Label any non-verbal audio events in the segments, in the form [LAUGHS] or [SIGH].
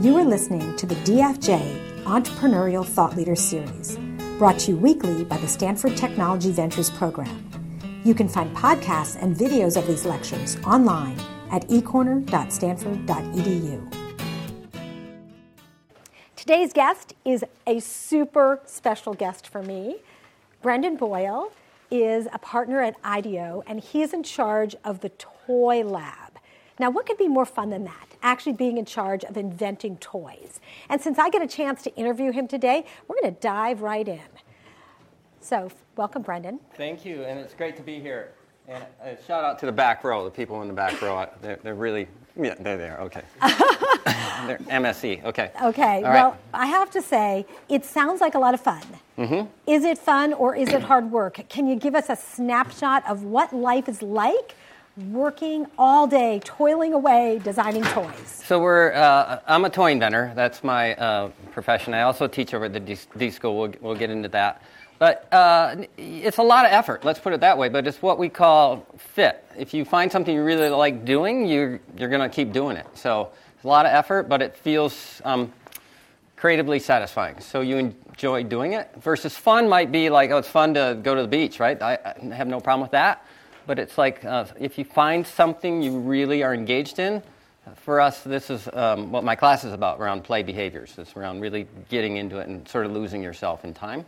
You are listening to the DFJ Entrepreneurial Thought Leader Series, brought to you weekly by the Stanford Technology Ventures Program. You can find podcasts and videos of these lectures online at ecorner.stanford.edu. Today's guest is a super special guest for me. Brendan Boyle is a partner at IDEO, and he is in charge of the Toy Lab. Now, what could be more fun than that? Actually, being in charge of inventing toys. And since I get a chance to interview him today, we're going to dive right in. So, welcome, Brendan. Thank you, and it's great to be here. And a shout out to the back row, the people in the back row. They're, they're really, yeah, [LAUGHS] they're there, okay. they're MSE, okay. Okay, well. I have to say, it sounds like a lot of fun. Mm-hmm. Is it fun or is it hard work? Can you give us a snapshot of what life is like working all day, toiling away, designing toys? So we're, uh, I'm a toy inventor. That's my uh, profession. I also teach over at the D, D School. We'll, we'll get into that. But uh, it's a lot of effort, let's put it that way, but it's what we call fit. If you find something you really like doing, you're, you're going to keep doing it. So it's a lot of effort, but it feels um, creatively satisfying. So you enjoy doing it. Versus fun might be like, oh, it's fun to go to the beach, right? I, I have no problem with that. But it's like uh, if you find something you really are engaged in, for us, this is um, what my class is about around play behaviors. It's around really getting into it and sort of losing yourself in time.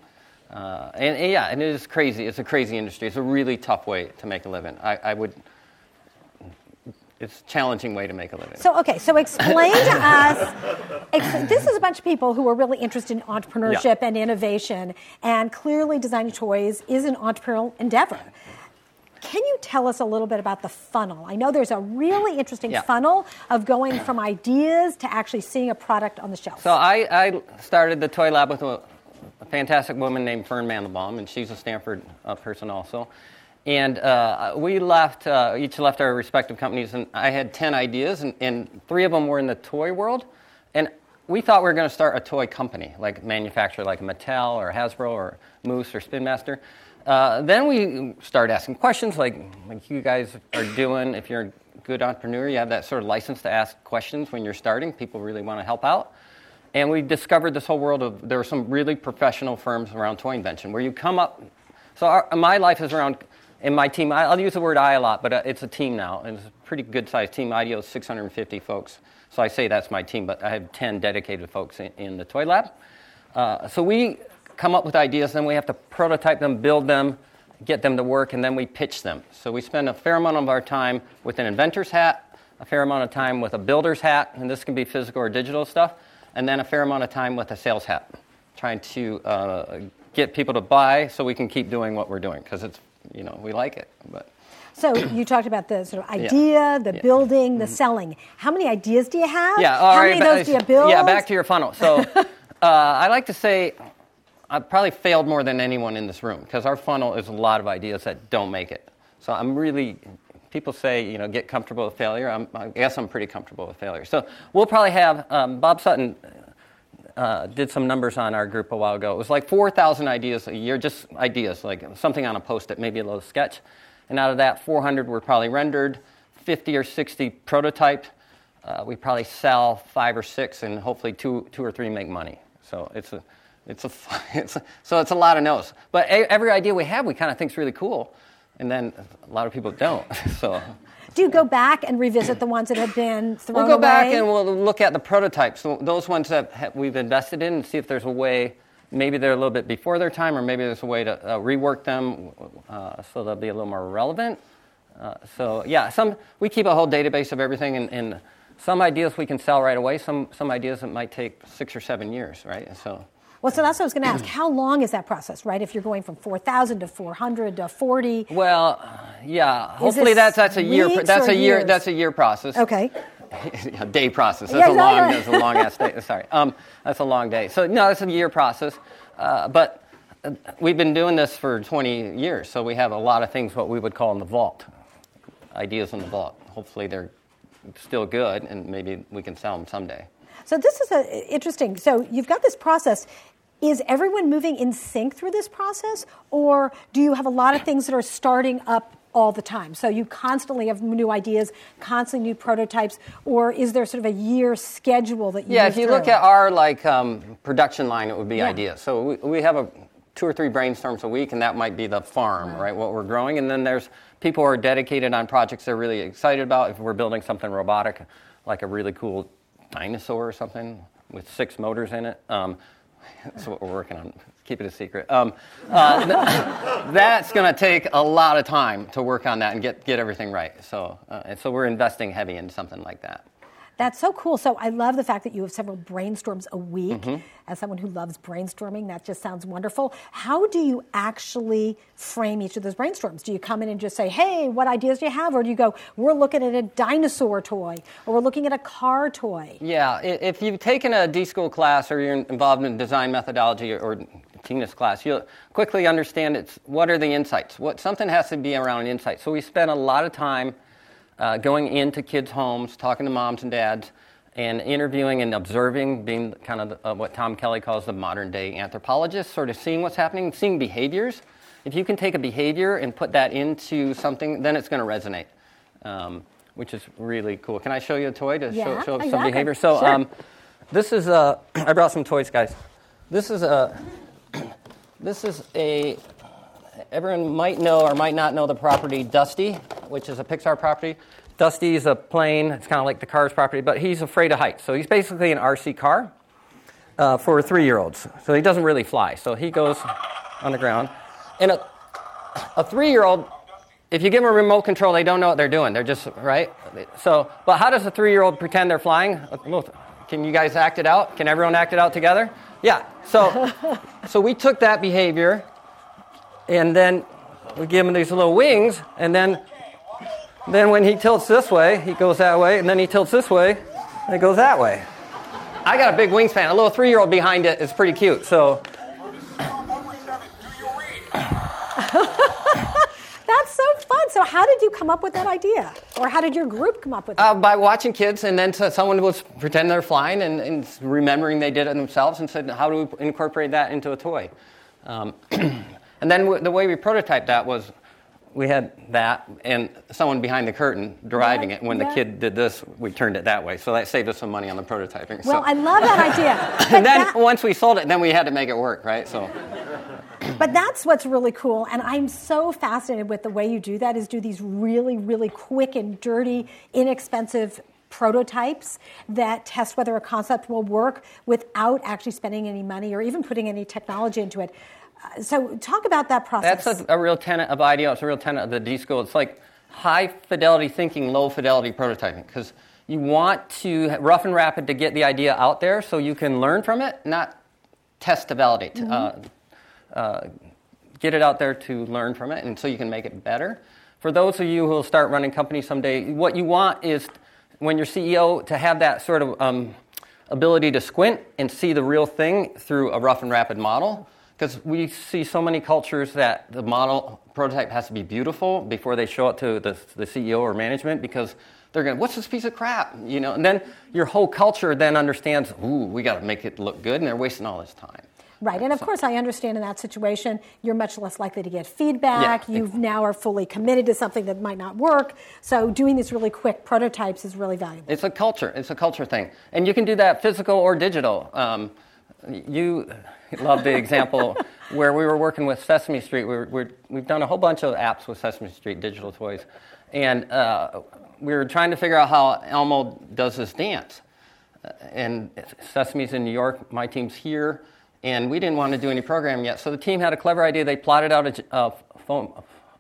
Uh, and, and yeah, and it is crazy. It's a crazy industry. It's a really tough way to make a living. I, I would. It's a challenging way to make a living. So, okay, so explain to us. Ex- this is a bunch of people who are really interested in entrepreneurship Yeah. and innovation, and clearly designing toys is an entrepreneurial endeavor. Can you tell us a little bit about the funnel? I know there's a really interesting Yeah. funnel of going from ideas to actually seeing a product on the shelf. So I, I started the toy lab with a, a fantastic woman named Fern Mandelbaum, and she's a Stanford uh, person also. And uh, we left, uh, each left our respective companies, and I had 10 ideas, and, and three of them were in the toy world. And we thought we were going to start a toy company, like manufacturer like Mattel or Hasbro or Moose or Spin Master. Uh, then we start asking questions like, like you guys are doing. If you're a good entrepreneur, you have that sort of license to ask questions when you're starting. People really want to help out. And we discovered this whole world of there are some really professional firms around toy invention where you come up. So our, my life is around, in my team, I, I'll use the word I a lot, but uh, it's a team now. And it's a pretty good sized team. IDEO is 650 folks. So I say that's my team, but I have 10 dedicated folks in, in the toy lab. Uh, so we come up with ideas, then we have to prototype them, build them, get them to work, and then we pitch them. So we spend a fair amount of our time with an inventor's hat, a fair amount of time with a builder's hat, and this can be physical or digital stuff, and then a fair amount of time with a sales hat, trying to uh, get people to buy so we can keep doing what we're doing because it's you know we like it. But So you talked about the sort of idea, the Yeah. building, the selling. How many ideas do you have? yeah, all How right, many of those do you build? Yeah, back to your funnel. So [LAUGHS] uh, I like to say I've probably failed more than anyone in this room because our funnel is a lot of ideas that don't make it. So I'm really, people say, you know, get comfortable with failure. I'm, I guess I'm pretty comfortable with failure. So we'll probably have, um, Bob Sutton uh, did some numbers on our group a while ago. It was like 4,000 ideas a year, just ideas, like something on a post it, maybe a little sketch. And out of that, 400 were probably rendered, 50 or 60 prototyped. Uh, we probably sell five or six, and hopefully two, two or three make money. So it's a, it's a, [LAUGHS] it's a, so it's a lot of no's. But every idea we have, we kind of think's really cool, and then a lot of people don't. [LAUGHS] So Do you go back and revisit the ones that have been thrown We'll go away? back and we'll look at the prototypes, so those ones that we've invested in, and see if there's a way. Maybe they're a little bit before their time, or maybe there's a way to uh, rework them uh, so they'll be a little more relevant. Uh, so yeah, some we keep a whole database of everything, and, and some ideas we can sell right away. Some some ideas that might take six or seven years, right? So Well, so that's what I was going to ask. [CLEARS THROAT] How long is that process, right? If you're going from 4,000 to 400 to 40. well, yeah. Hopefully that's that's a year. That's a year. years? That's a year process. Okay. [LAUGHS] a day process. Yeah, That's a long. exactly. That's a long ass day. [LAUGHS] Sorry. Um, that's a long day. So no, it's a year process. Uh, but uh, we've been doing this for 20 years, so we have a lot of things what we would call in the vault, ideas in the vault. Hopefully they're still good, and maybe we can sell them someday. So this is a, interesting. So you've got this process. Is everyone moving in sync through this process, or do you have a lot of things that are starting up all the time. So you constantly have new ideas, constantly new prototypes, or is there sort of a year schedule that you? Yeah, if you through? look at our like um, production line, it would be Yeah. ideas. So we, we have a two or three brainstorms a week, and that might be the farm, right? What we're growing, and then there's people who are dedicated on projects they're really excited about. If we're building something robotic, like a really cool dinosaur or something with six motors in it. Um, that's what we're working on. Keep it a secret. Um, uh, th- [LAUGHS] that's going to take a lot of time to work on that and get, get everything right. So, uh, so we're investing heavy in something like that. That's so cool. So I love the fact that you have several brainstorms a week. Mm-hmm. As someone who loves brainstorming, that just sounds wonderful. How do you actually frame each of those brainstorms? Do you come in and just say, hey, what ideas do you have? Or do you go, we're looking at a dinosaur toy, or we're looking at a car toy? Yeah, if you've taken a D school class or you're involved in design methodology or Tina's class, you'll quickly understand it's what are the insights. What something has to be around insights. So we spend a lot of time uh, going into kids' homes, talking to moms and dads, and interviewing and observing, being kind of the, uh, what Tom Kelley calls the modern day anthropologist, sort of seeing what's happening, seeing behaviors. If you can take a behavior and put that into something, then it's going to resonate. Um, which is really cool. Can I show you a toy to Yeah, show, show some behavior? So, Sure. um, this is a. I brought some toys, guys. This is a. [CLEARS THROAT] This is a. Everyone might know or might not know the property Dusty, which is a Pixar property. Dusty is a plane. It's kind of like the Cars property, but he's afraid of heights. So he's basically an RC car uh, for three-year-olds. So he doesn't really fly. So he goes on the ground, and a, a three-year-old if you give them a remote control, they don't know what they're doing. They're just right. So, but how does a three-year-old pretend they're flying? Can you guys act it out? Can everyone act it out together? Yeah. So, [LAUGHS] so we took that behavior, and then we give him these little wings, and then, then when he tilts this way, he goes that way, and then he tilts this way, and it goes that way. I got a big wingspan. A little three-year-old behind it is pretty cute. So. [LAUGHS] That's so fun. So how did you come up with that idea? Or how did your group come up with it? Uh, by watching kids, and then someone was pretending they're flying and, and remembering they did it themselves, and said, "How do we incorporate that into a toy?" Um, [CLEARS THROAT] and then w- the way we prototyped that was, we had that and someone behind the curtain driving Yeah, it. When yeah. the kid did this, we turned it that way, so that saved us some money on the prototyping. well, so, I love that idea. [LAUGHS] And then that- once we sold it, then we had to make it work, right? So. [COUGHS] but that's what's really cool. And I'm so fascinated with the way you do that is do these really, really quick and dirty, inexpensive prototypes that test whether a concept will work without actually spending any money or even putting any technology into it. So talk about that process. That's a, a real tenet of IDEO. It's a real tenet of the D school. It's like high fidelity thinking, low fidelity prototyping. Because you want to rough and rapid to get the idea out there so you can learn from it, not test to validate. Mm-hmm. Uh, uh, get it out there to learn from it and so you can make it better. For those of you who will start running companies someday, what you want is when you're CEO to have that sort of um, ability to squint and see the real thing through a rough and rapid model. Because we see so many cultures that the model prototype has to be beautiful before they show it to the, the CEO or management because they're going, what's this piece of crap? You know, and then your whole culture then understands, ooh, we got to make it look good, and they're wasting all this time. Right, and of course, I understand in that situation, you're much less likely to get feedback. Yeah. You now are fully committed to something that might not work. So, doing these really quick prototypes is really valuable. It's a culture. It's a culture thing, and you can do that physical or digital. Um, you love the example where we were working with Sesame Street. We we've done a whole bunch of apps with Sesame Street digital toys, and uh, we were trying to figure out how Elmo does his dance. And Sesame's in New York. My team's here, and we didn't want to do any programming yet. So the team had a clever idea. They plotted out a, a phone,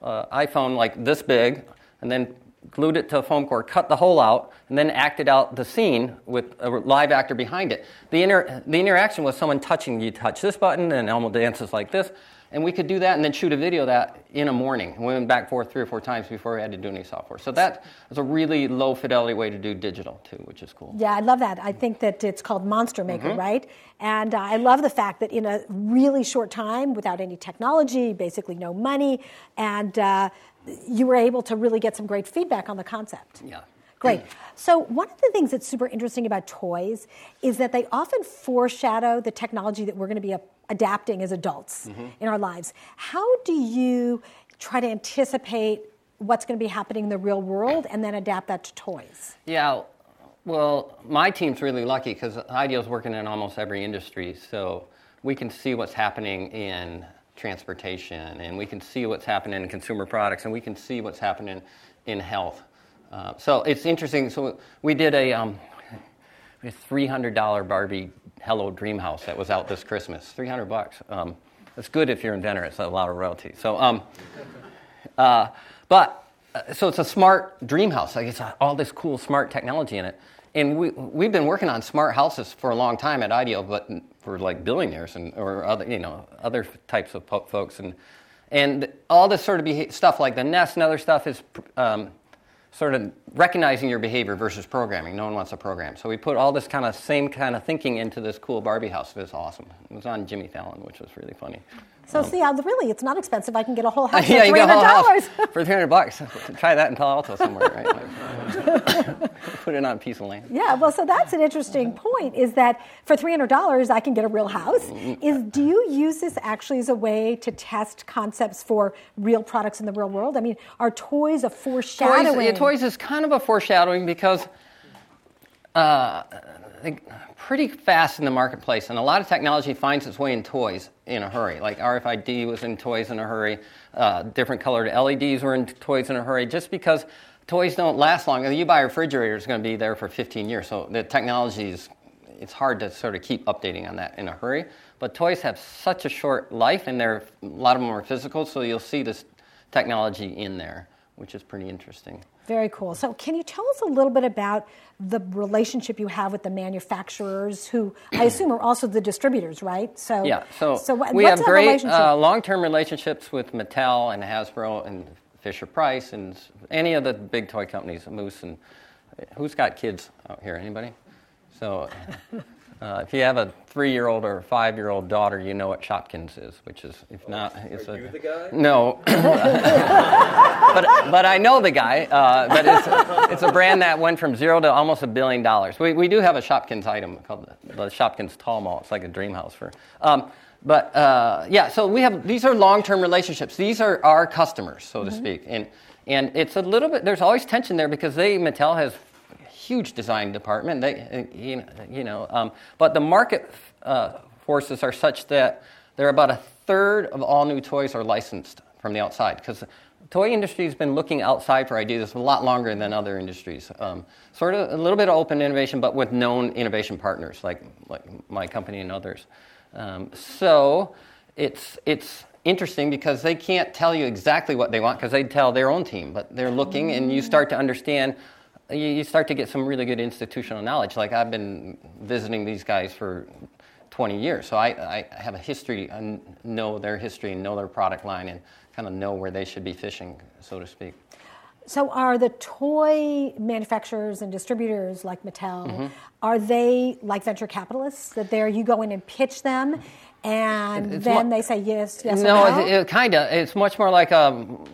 uh, iPhone like this big, and then glued it to a foam core, cut the hole out, and then acted out the scene with a live actor behind it. The, inter- the interaction was someone touching. You touch this button, and Elmo dances like this. And we could do that and then shoot a video of that in a morning. We went back forth three or four times before we had to do any software. So that is a really low fidelity way to do digital too, which is cool. Yeah, I love that. I think that it's called Monster Maker, Mm-hmm. right? And uh, I love the fact that in a really short time, without any technology, basically no money, and uh, you were able to really get some great feedback on the concept. Yeah. Great. So, one of the things that's super interesting about toys is that they often foreshadow the technology that we're going to be adapting as adults Mm-hmm. in our lives. How do you try to anticipate what's going to be happening in the real world and then adapt that to toys. Yeah, well, my team's really lucky because IDEO's working in almost every industry, so we can see what's happening in transportation, and we can see what's happening in consumer products, and we can see what's happening in health. Uh, so it's interesting. So we did a, um, a $300 Barbie Hello Dream House that was out this Christmas. 300 bucks. Um, it's good if you're in Denver. It's a lot of royalty. So, um, uh, but uh, so it's a smart dream house. Like it's all this cool smart technology in it. And we, we've been working on smart houses for a long time at IDEO, but for like billionaires and or other you know other types of folks and and all this sort of beha- stuff like the Nest and other stuff is um, sort of recognizing your behavior versus programming. No one wants to program. So we put all this kind of same kind of thinking into this cool Barbie house. It was awesome. It was on Jimmy Fallon, which was really funny. So um, see, really, it's not expensive. I can get a whole [LAUGHS] house yeah, for three hundred dollars [LAUGHS] for three hundred bucks. Try that in Palo Alto somewhere, right? [LAUGHS] Put it on a piece of land. Yeah, well, so that's an interesting point. Is that for three hundred dollars, I can get a real house? Mm-hmm. Is do you use this actually as a way to test concepts for real products in the real world? I mean, are toys a foreshadowing? Toys, yeah, toys is kind of a foreshadowing because. Uh, pretty fast in the marketplace, and a lot of technology finds its way in toys in a hurry. Like RFID was in toys in a hurry, uh, different colored LEDs were in toys in a hurry, just because toys don't last long. You buy a refrigerator, it's going to be there for 15 years, so the technology is it's hard to sort of keep updating on that in a hurry. But toys have such a short life, and they're a lot of them are physical, so you'll see this technology in there, which is pretty interesting. Very cool. So, can you tell us a little bit about the relationship you have with the manufacturers, who I assume are also the distributors, right? So, yeah. So, so what, we have great uh, long-term relationships with Mattel and Hasbro and Fisher Price and any of the big toy companies, Moose and who's got kids out here? Anybody? So. Uh, if you have a three-year-old or a five-year-old daughter, you know what Shopkins is, which is, if not, it's Are a. You the guy? No, [LAUGHS] but but I know the guy. Uh, but it's it's a brand that went from zero to almost a billion dollars. We we do have a Shopkins item called the, the Shopkins Tall Mall. It's like a dream house for. Um, but uh, yeah, so we have these are long-term relationships. These are our customers, so to mm-hmm. speak, and and it's a little bit. There's always tension there because they Mattel has huge design department. They, you know, um, but the market uh, forces are such that there are about a third of all new toys are licensed from the outside because the toy industry has been looking outside for ideas a lot longer than other industries. Um, sort of a little bit of open innovation, but with known innovation partners like like my company and others. Um, so it's it's interesting because they can't tell you exactly what they want because they tell their own team, but they're looking, and you start to understand you, you start to get some really good institutional knowledge. Like I've been visiting these guys for 20 years, so I, I have a history, I know their history, and know their product line, and kind of know where they should be fishing, so to speak. So, are the toy manufacturers and distributors like Mattel, mm-hmm. are they like venture capitalists that there you go in and pitch them, and it's then they say yes, yes, no? no? It, it, kind of. It's much more like a um,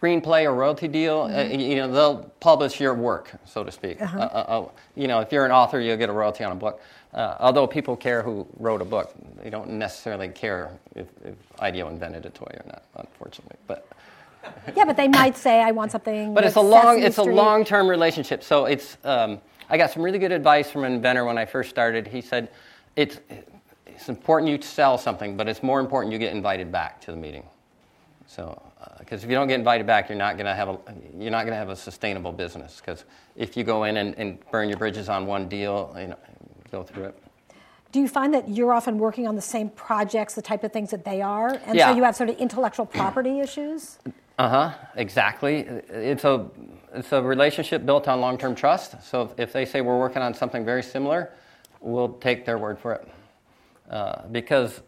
screenplay or royalty deal, uh, mm-hmm. uh, you know, they'll publish your work, so to speak. Uh-huh. Uh, uh, you know, if you're an author, you'll get a royalty on a book. Uh, although people care who wrote a book, they don't necessarily care if, if IDEO invented a toy or not, unfortunately. But [LAUGHS] yeah, but they might say, "I want something." But it's a long, it's a long-term relationship. So it's. Um, I got some really good advice from an inventor when I first started. He said, "It's it's important you sell something, but it's more important you get invited back to the meeting." So because if you don't get invited back, you're not going to have a you're not going to have a sustainable business. Because if you go in and, and, burn your bridges on one deal, you know, go through it. Do you find that you're often working on the same projects, the type of things that they are, and yeah. so you have sort of intellectual property issues? Uh huh. Exactly. It's a it's a relationship built on long term trust. So if they say we're working on something very similar, we'll take their word for it. Uh, because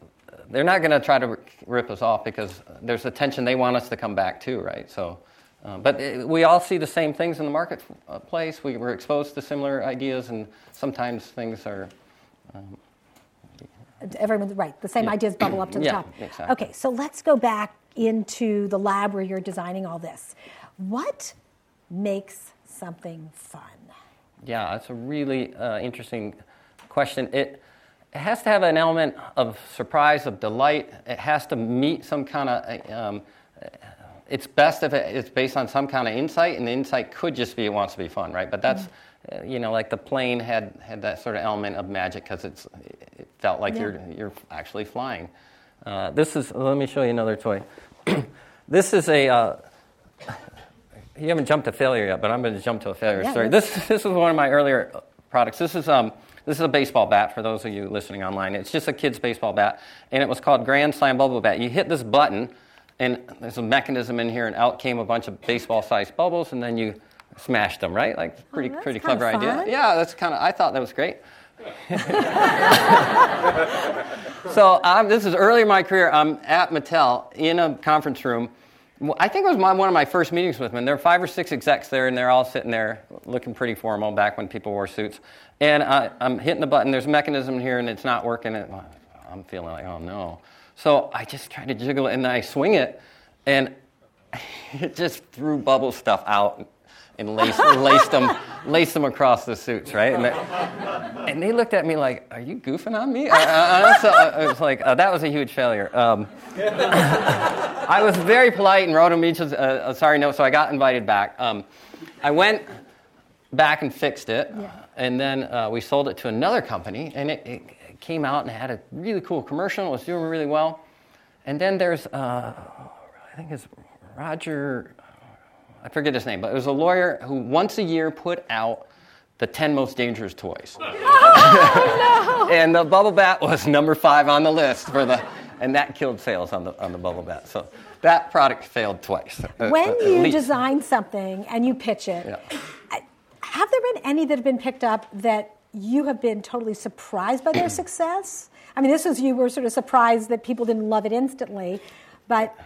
they're not going to try to rip us off because there's a tension they want us to come back to, right? So, uh, but it, we all see the same things in the marketplace. We were exposed to similar ideas, and sometimes things are. Um, Everyone's right. The same yeah. ideas bubble up to the yeah, top. Exactly. Okay, so let's go back into the lab where you're designing all this. What makes something fun? Yeah, that's a really uh, interesting question. It it has to have an element of surprise, of delight. It has to meet some kind of. Um, it's best if it's based on some kind of insight, and the insight could just be it wants to be fun, right? But that's, mm-hmm. uh, you know, like the plane had, had that sort of element of magic because it's it felt like yeah. you're you're actually flying. Uh, this is. Let me show you another toy. [CLEARS THROAT] this is a. Uh, you haven't jumped to failure yet, but I'm going to jump to a failure yeah, story. This this is one of my earlier products. This is um this is a baseball bat for those of you listening online. It's just a kid's baseball bat, and it was called Grand Slam Bubble Bat. You hit this button, and there's a mechanism in here, and out came a bunch of baseball-sized bubbles, and then you smashed them. Right? Like pretty oh, pretty clever idea. Yeah, that's kind of. I thought that was great. [LAUGHS] so um, this is early in my career. I'm at Mattel in a conference room. I think it was my, one of my first meetings with them. There were five or six execs there, and they're all sitting there looking pretty formal back when people wore suits. And I, am hitting the button. There's a mechanism here, and it's not working. And I'm feeling like, oh no. So I just try to jiggle it, and I swing it, and [LAUGHS] it just threw bubble stuff out and laced, laced them, laced them across the suits, right? And they, and they looked at me like, "Are you goofing on me?" I, I, I was like, uh, "That was a huge failure." Um, [LAUGHS] I was very polite and wrote him each a, a, sorry note, so I got invited back. Um, I went back and fixed it, yeah. and then uh, we sold it to another company, and it, it, came out and had a really cool commercial. It was doing really well. And then there's, uh, I think it's Roger I forget his name, but it was a lawyer who once a year put out the 10 most dangerous toys. [LAUGHS] Oh, no. and the bubble bat was number five on the list for the, and that killed sales on the, on the bubble bat. So that product failed twice. Uh, when uh, you design something and you pitch it, yeah. have there been any that have been picked up that you have been totally surprised by their [CLEARS THROAT] success? I mean, this was you were sort of surprised that people didn't love it instantly, but.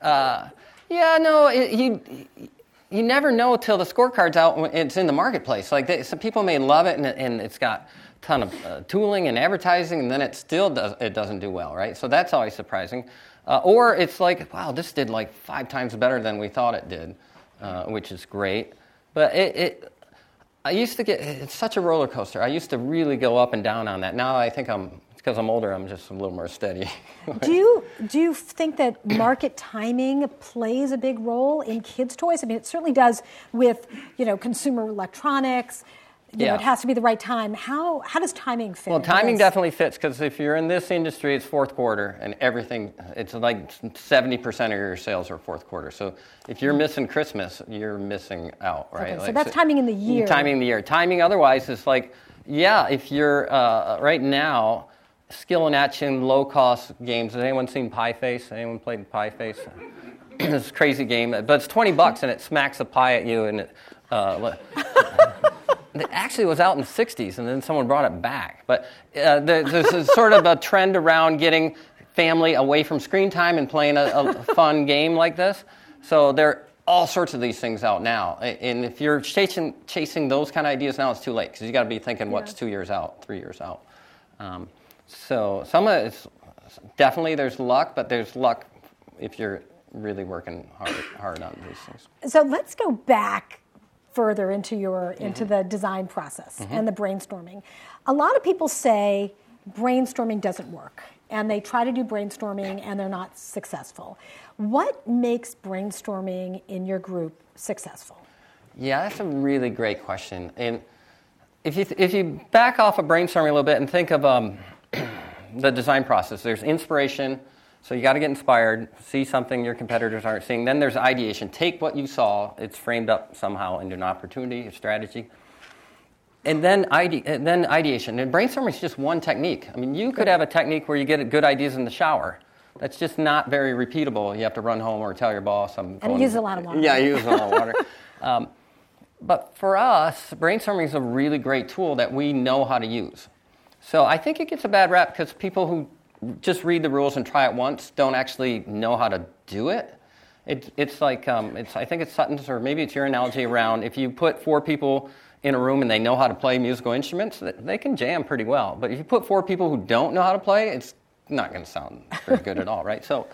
Uh, yeah, no, it, you you never know till the scorecard's out it's in the marketplace. Like they, some people may love it and, and it's got a ton of uh, tooling and advertising, and then it still does it doesn't do well, right? So that's always surprising. Uh, or it's like, wow, this did like five times better than we thought it did, uh, which is great. But it, it, I used to get it's such a roller coaster. I used to really go up and down on that. Now I think I'm because I'm older, I'm just a little more steady. [LAUGHS] do you do you think that market timing plays a big role in kids' toys? I mean, it certainly does with you know consumer electronics. You yeah. know, it has to be the right time. How how does timing fit? Well, timing definitely fits because if you're in this industry, it's fourth quarter, and everything. It's like seventy percent of your sales are fourth quarter. So if you're missing Christmas, you're missing out, right? Okay, like, so that's so, timing in the year. Timing the year. Timing otherwise is like, yeah, if you're uh, right now skill and action, low cost games. Has anyone seen Pie Face? Anyone played Pie Face? [CLEARS THROAT] it's a crazy game, but it's 20 bucks and it smacks a pie at you. And it, uh, [LAUGHS] it actually was out in the 60s and then someone brought it back. But uh, there's a sort of a trend around getting family away from screen time and playing a, a fun game like this. So there are all sorts of these things out now. And if you're chasing, chasing those kind of ideas now, it's too late because you got to be thinking what's yeah. two years out, three years out. Um, so some of it's definitely there's luck, but there's luck if you're really working hard hard on these things. So let's go back further into your into mm-hmm. the design process mm-hmm. and the brainstorming. A lot of people say brainstorming doesn't work and they try to do brainstorming and they're not successful. What makes brainstorming in your group successful? Yeah, that's a really great question. And if you, if you back off of brainstorming a little bit and think of um, [CLEARS THROAT] the design process. There's inspiration, so you got to get inspired, see something your competitors aren't seeing. Then there's ideation. Take what you saw, it's framed up somehow into an opportunity, a strategy. And then, ide- and then ideation. And brainstorming is just one technique. I mean, you could have a technique where you get good ideas in the shower. That's just not very repeatable. You have to run home or tell your boss. I'm and use a lot of water. Yeah, use a lot of water. Um, but for us, brainstorming is a really great tool that we know how to use. So I think it gets a bad rap because people who just read the rules and try it once don't actually know how to do it. it it's like, um, it's, I think it's Sutton's, or maybe it's your analogy around if you put four people in a room and they know how to play musical instruments, they can jam pretty well. But if you put four people who don't know how to play, it's not going to sound very good at all, right? So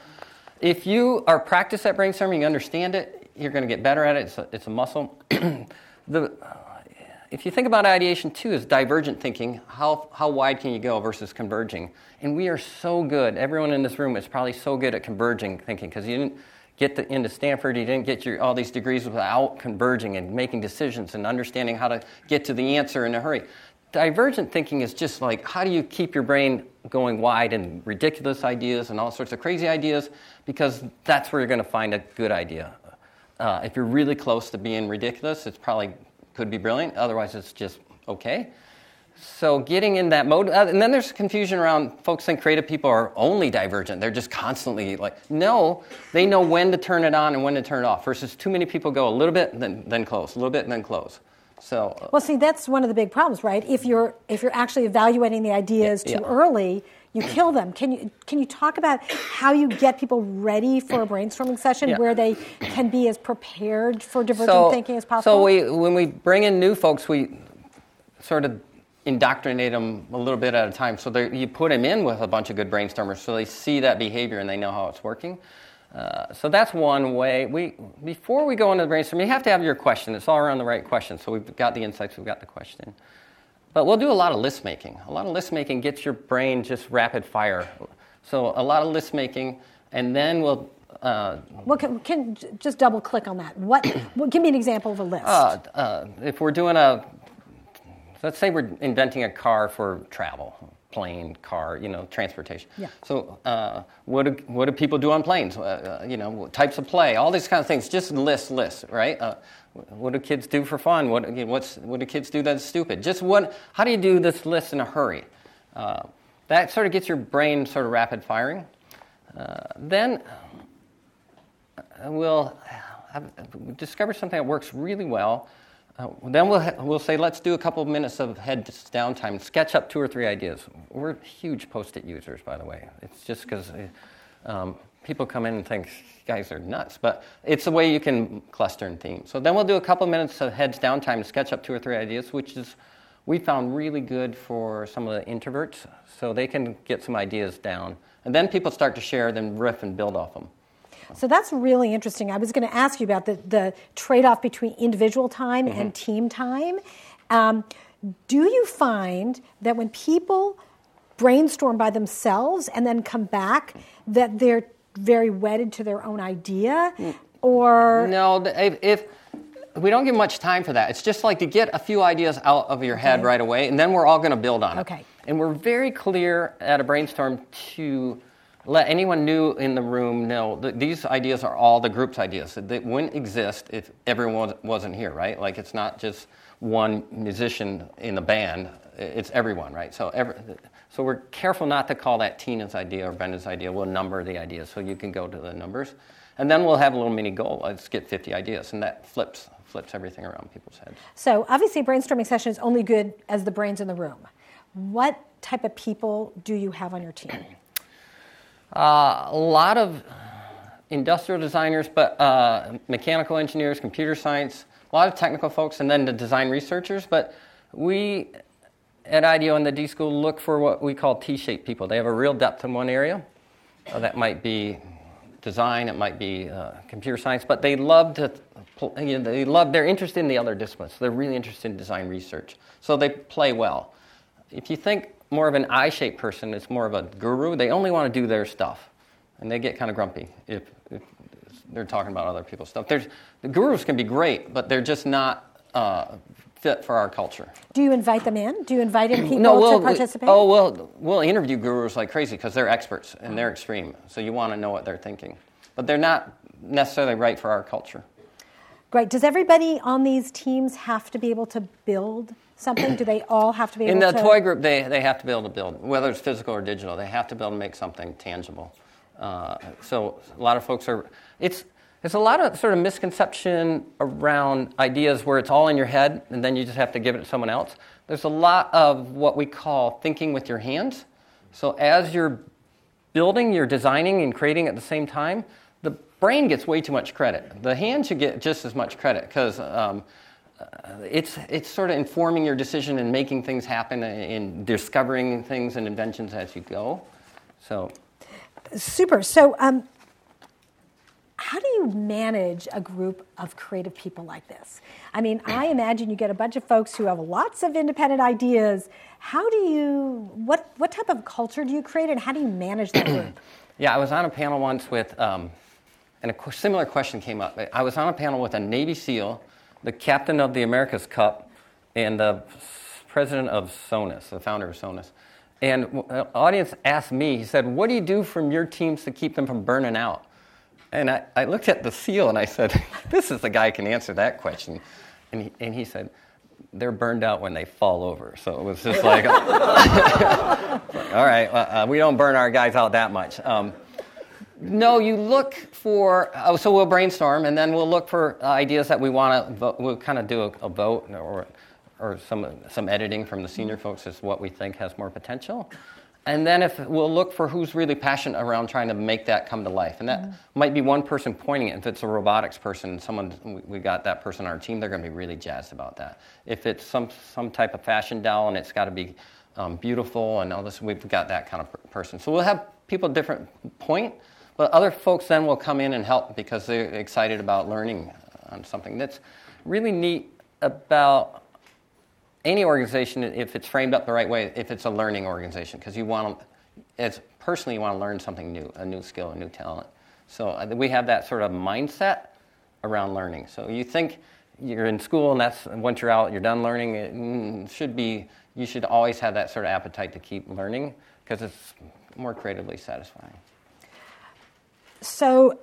if you are practiced at brainstorming, you understand it, you're going to get better at it. It's a, it's a muscle. [CLEARS THROAT] the, if you think about ideation too as divergent thinking, how, how wide can you go versus converging? And we are so good, everyone in this room is probably so good at converging thinking because you didn't get to, into Stanford, you didn't get your, all these degrees without converging and making decisions and understanding how to get to the answer in a hurry. Divergent thinking is just like how do you keep your brain going wide and ridiculous ideas and all sorts of crazy ideas because that's where you're going to find a good idea. Uh, if you're really close to being ridiculous, it's probably could be brilliant. Otherwise, it's just okay. So getting in that mode, uh, and then there's confusion around folks think creative people are only divergent. They're just constantly like, no, they know when to turn it on and when to turn it off. Versus too many people go a little bit, then then close, a little bit, and then close. So uh, well, see, that's one of the big problems, right? If you're if you're actually evaluating the ideas yeah, too yeah. early, you kill them. Can you can you talk about how you get people ready for a brainstorming session yeah. where they can be as prepared for divergent so, thinking as possible? So we when we bring in new folks, we sort of indoctrinate them a little bit at a time. So you put them in with a bunch of good brainstormers so they see that behavior and they know how it's working. Uh, so that's one way. We, before we go into the brainstorm, you have to have your question. It's all around the right question. So we've got the insights, we've got the question. But we'll do a lot of list making. A lot of list making gets your brain just rapid fire. So a lot of list making, and then we'll. Uh, well, can, can, just double click on that. What? [CLEARS THROAT] well, give me an example of a list. Uh, uh if we're doing a let's say we're inventing a car for travel, plane, car, you know, transportation. Yeah. So uh, what, do, what do people do on planes? Uh, uh, you know, types of play, all these kind of things. Just list, list, right? Uh, what do kids do for fun? What, you know, what's, what do kids do that's stupid? Just what, how do you do this list in a hurry? Uh, that sort of gets your brain sort of rapid firing. Uh, then we'll have, discover something that works really well uh, then we'll, ha- we'll say, let's do a couple minutes of head down time, sketch up two or three ideas. We're huge post it users, by the way. It's just because uh, um, people come in and think, guys are nuts. But it's a way you can cluster and theme. So then we'll do a couple minutes of heads down time to sketch up two or three ideas, which is we found really good for some of the introverts, so they can get some ideas down. And then people start to share, then riff and build off them. So that's really interesting. I was going to ask you about the, the trade off between individual time mm-hmm. and team time. Um, do you find that when people brainstorm by themselves and then come back, that they're very wedded to their own idea? Mm. Or. No, if, if we don't give much time for that. It's just like to get a few ideas out of your head okay. right away, and then we're all going to build on it. Okay. And we're very clear at a brainstorm to let anyone new in the room know that these ideas are all the group's ideas. They wouldn't exist if everyone wasn't here, right? Like it's not just one musician in the band, it's everyone, right? So, every, so we're careful not to call that Tina's idea or Brendan's idea. We'll number the ideas so you can go to the numbers. And then we'll have a little mini goal. Let's get 50 ideas. And that flips, flips everything around people's heads. So obviously, brainstorming session is only good as the brains in the room. What type of people do you have on your team? Uh, a lot of industrial designers, but uh, mechanical engineers, computer science, a lot of technical folks, and then the design researchers. But we at IDEO and the D School look for what we call T-shaped people. They have a real depth in one area. Uh, that might be design, it might be uh, computer science, but they love to. You know, they love. They're interested in the other disciplines. So They're really interested in design research, so they play well. If you think more of an I-shaped person is more of a guru. They only want to do their stuff, and they get kind of grumpy if, if they're talking about other people's stuff. There's, the gurus can be great, but they're just not uh, fit for our culture. Do you invite them in? Do you invite in [CLEARS THROAT] people no, we'll, to participate? We, oh, well, we'll interview gurus like crazy because they're experts and they're extreme. So you want to know what they're thinking, but they're not necessarily right for our culture. Great. Does everybody on these teams have to be able to build something? Do they all have to be In the to... toy group, they, they have to be able to build, whether it's physical or digital, they have to be able to make something tangible. Uh, so a lot of folks are, it's, there's a lot of sort of misconception around ideas where it's all in your head and then you just have to give it to someone else. There's a lot of what we call thinking with your hands. So as you're building, you're designing and creating at the same time, the brain gets way too much credit. The hand should get just as much credit because um, it's, it's sort of informing your decision and making things happen and discovering things and inventions as you go. So, super. So, um, how do you manage a group of creative people like this? I mean, I imagine you get a bunch of folks who have lots of independent ideas. How do you, what, what type of culture do you create and how do you manage that group? [CLEARS THROAT] yeah, I was on a panel once with um, and a similar question came up. I was on a panel with a Navy SEAL, the captain of the America's Cup, and the president of Sonos, the founder of Sonos. And the audience asked me, he said, What do you do from your teams to keep them from burning out? And I, I looked at the SEAL and I said, [LAUGHS] This is the guy can answer that question. And he, and he said, They're burned out when they fall over. So it was just like, [LAUGHS] All right, uh, we don't burn our guys out that much. Um, no, you look for, oh, so we'll brainstorm and then we'll look for ideas that we want to, we'll kind of do a, a vote or, or some, some editing from the senior folks as what we think has more potential. And then if we'll look for who's really passionate around trying to make that come to life. And that mm-hmm. might be one person pointing it. If it's a robotics person, someone we got that person on our team, they're going to be really jazzed about that. If it's some some type of fashion doll and it's got to be um, beautiful and all this, we've got that kind of person. So we'll have people different point, but other folks then will come in and help because they're excited about learning on something that's really neat about any organization if it's framed up the right way, if it's a learning organization, because you want to, as personally, you want to learn something new, a new skill, a new talent. So uh, we have that sort of mindset around learning. So you think you're in school and that's once you're out, you're done learning. It mm, should be you should always have that sort of appetite to keep learning because it's more creatively satisfying. So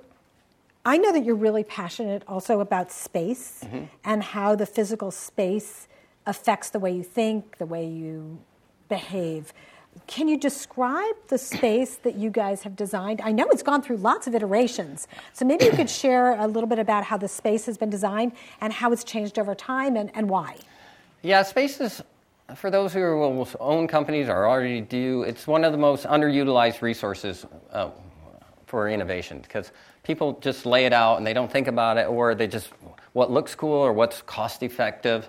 I know that you're really passionate also about space mm-hmm. and how the physical space affects the way you think, the way you behave. Can you describe the space that you guys have designed? I know it's gone through lots of iterations. So maybe you could share a little bit about how the space has been designed and how it's changed over time and, and why. Yeah, spaces, for those who will own companies or already do, it's one of the most underutilized resources uh, for innovation because people just lay it out and they don't think about it or they just, what looks cool or what's cost effective.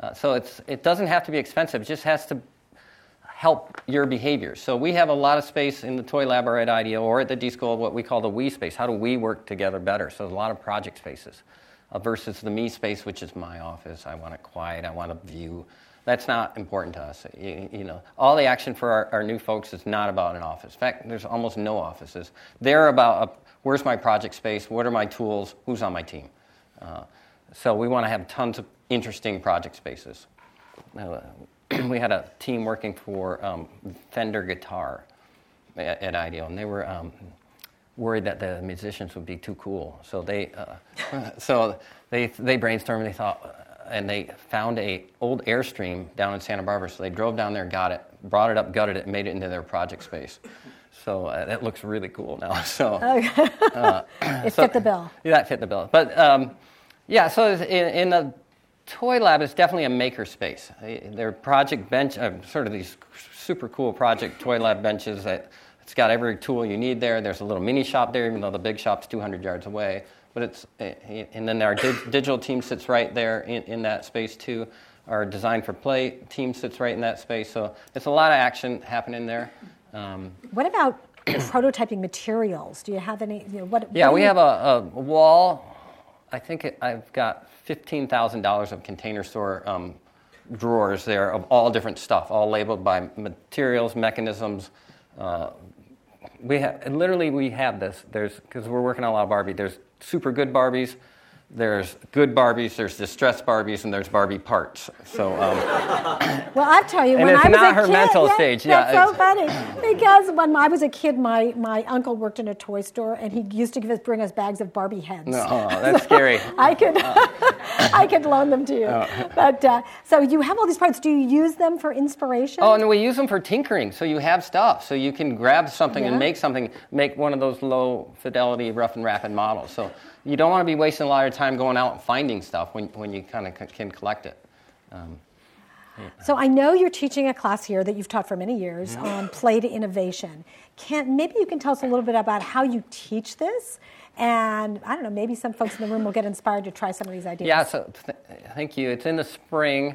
Uh, so it's, it doesn't have to be expensive, it just has to help your behavior. So we have a lot of space in the Toy Lab or at IDEO or at the D School, what we call the we space. How do we work together better? So a lot of project spaces uh, versus the me space, which is my office. I want it quiet, I want a view. That's not important to us. You, you know, all the action for our, our, new folks is not about an office. In fact, there's almost no offices. They're about a, where's my project space, what are my tools, who's on my team. Uh, so we want to have tons of interesting project spaces. Uh, [CLEARS THROAT] we had a team working for um, Fender Guitar at, at IDEO, and they were um, worried that the musicians would be too cool. So they, uh, [LAUGHS] so they, they brainstormed. And they thought, and they found a old Airstream down in Santa Barbara. So they drove down there, got it, brought it up, gutted it, made it into their project space. So uh, that looks really cool now. [LAUGHS] So uh, it so, fit the bill. Yeah, that fit the bill. But um, yeah, so in, in the Toy Lab it's definitely a maker space. They're project bench, uh, sort of these super cool project Toy Lab benches that it's got every tool you need there. There's a little mini shop there, even though the big shop's 200 yards away. But it's, eh, eh, and then our digital team sits right there in, in that space too. Our design for play team sits right in that space. So it's a lot of action happening there. Um, what about [COUGHS] prototyping materials? Do you have any? You know, what, yeah, what we you... have a, a, wall. I think it, I've got fifteen thousand dollars of container store um, drawers there of all different stuff, all labeled by materials, mechanisms. Uh, we have literally we have this. There's because we're working on a lot of Barbie. There's super good Barbies. There's good Barbies, there's distressed Barbies, and there's Barbie parts. So, um, [COUGHS] well, I tell you, when I was a her kid, mental yeah, stage. Yeah, that's so funny because when I was a kid, my, my uncle worked in a toy store, and he used to give us bring us bags of Barbie heads. No, oh, [LAUGHS] that's scary. [LAUGHS] I could [LAUGHS] I could loan them to you. Oh. But uh, so you have all these parts. Do you use them for inspiration? Oh, and we use them for tinkering. So you have stuff, so you can grab something yeah. and make something, make one of those low fidelity rough and rapid models. So you don't want to be wasting a lot of time going out and finding stuff when, when you kind of c- can collect it. Um, yeah. So I know you're teaching a class here that you've taught for many years mm-hmm. on play to innovation. Can maybe you can tell us a little bit about how you teach this, and I don't know, maybe some folks in the room will get inspired to try some of these ideas. Yeah. So th- thank you. It's in the spring.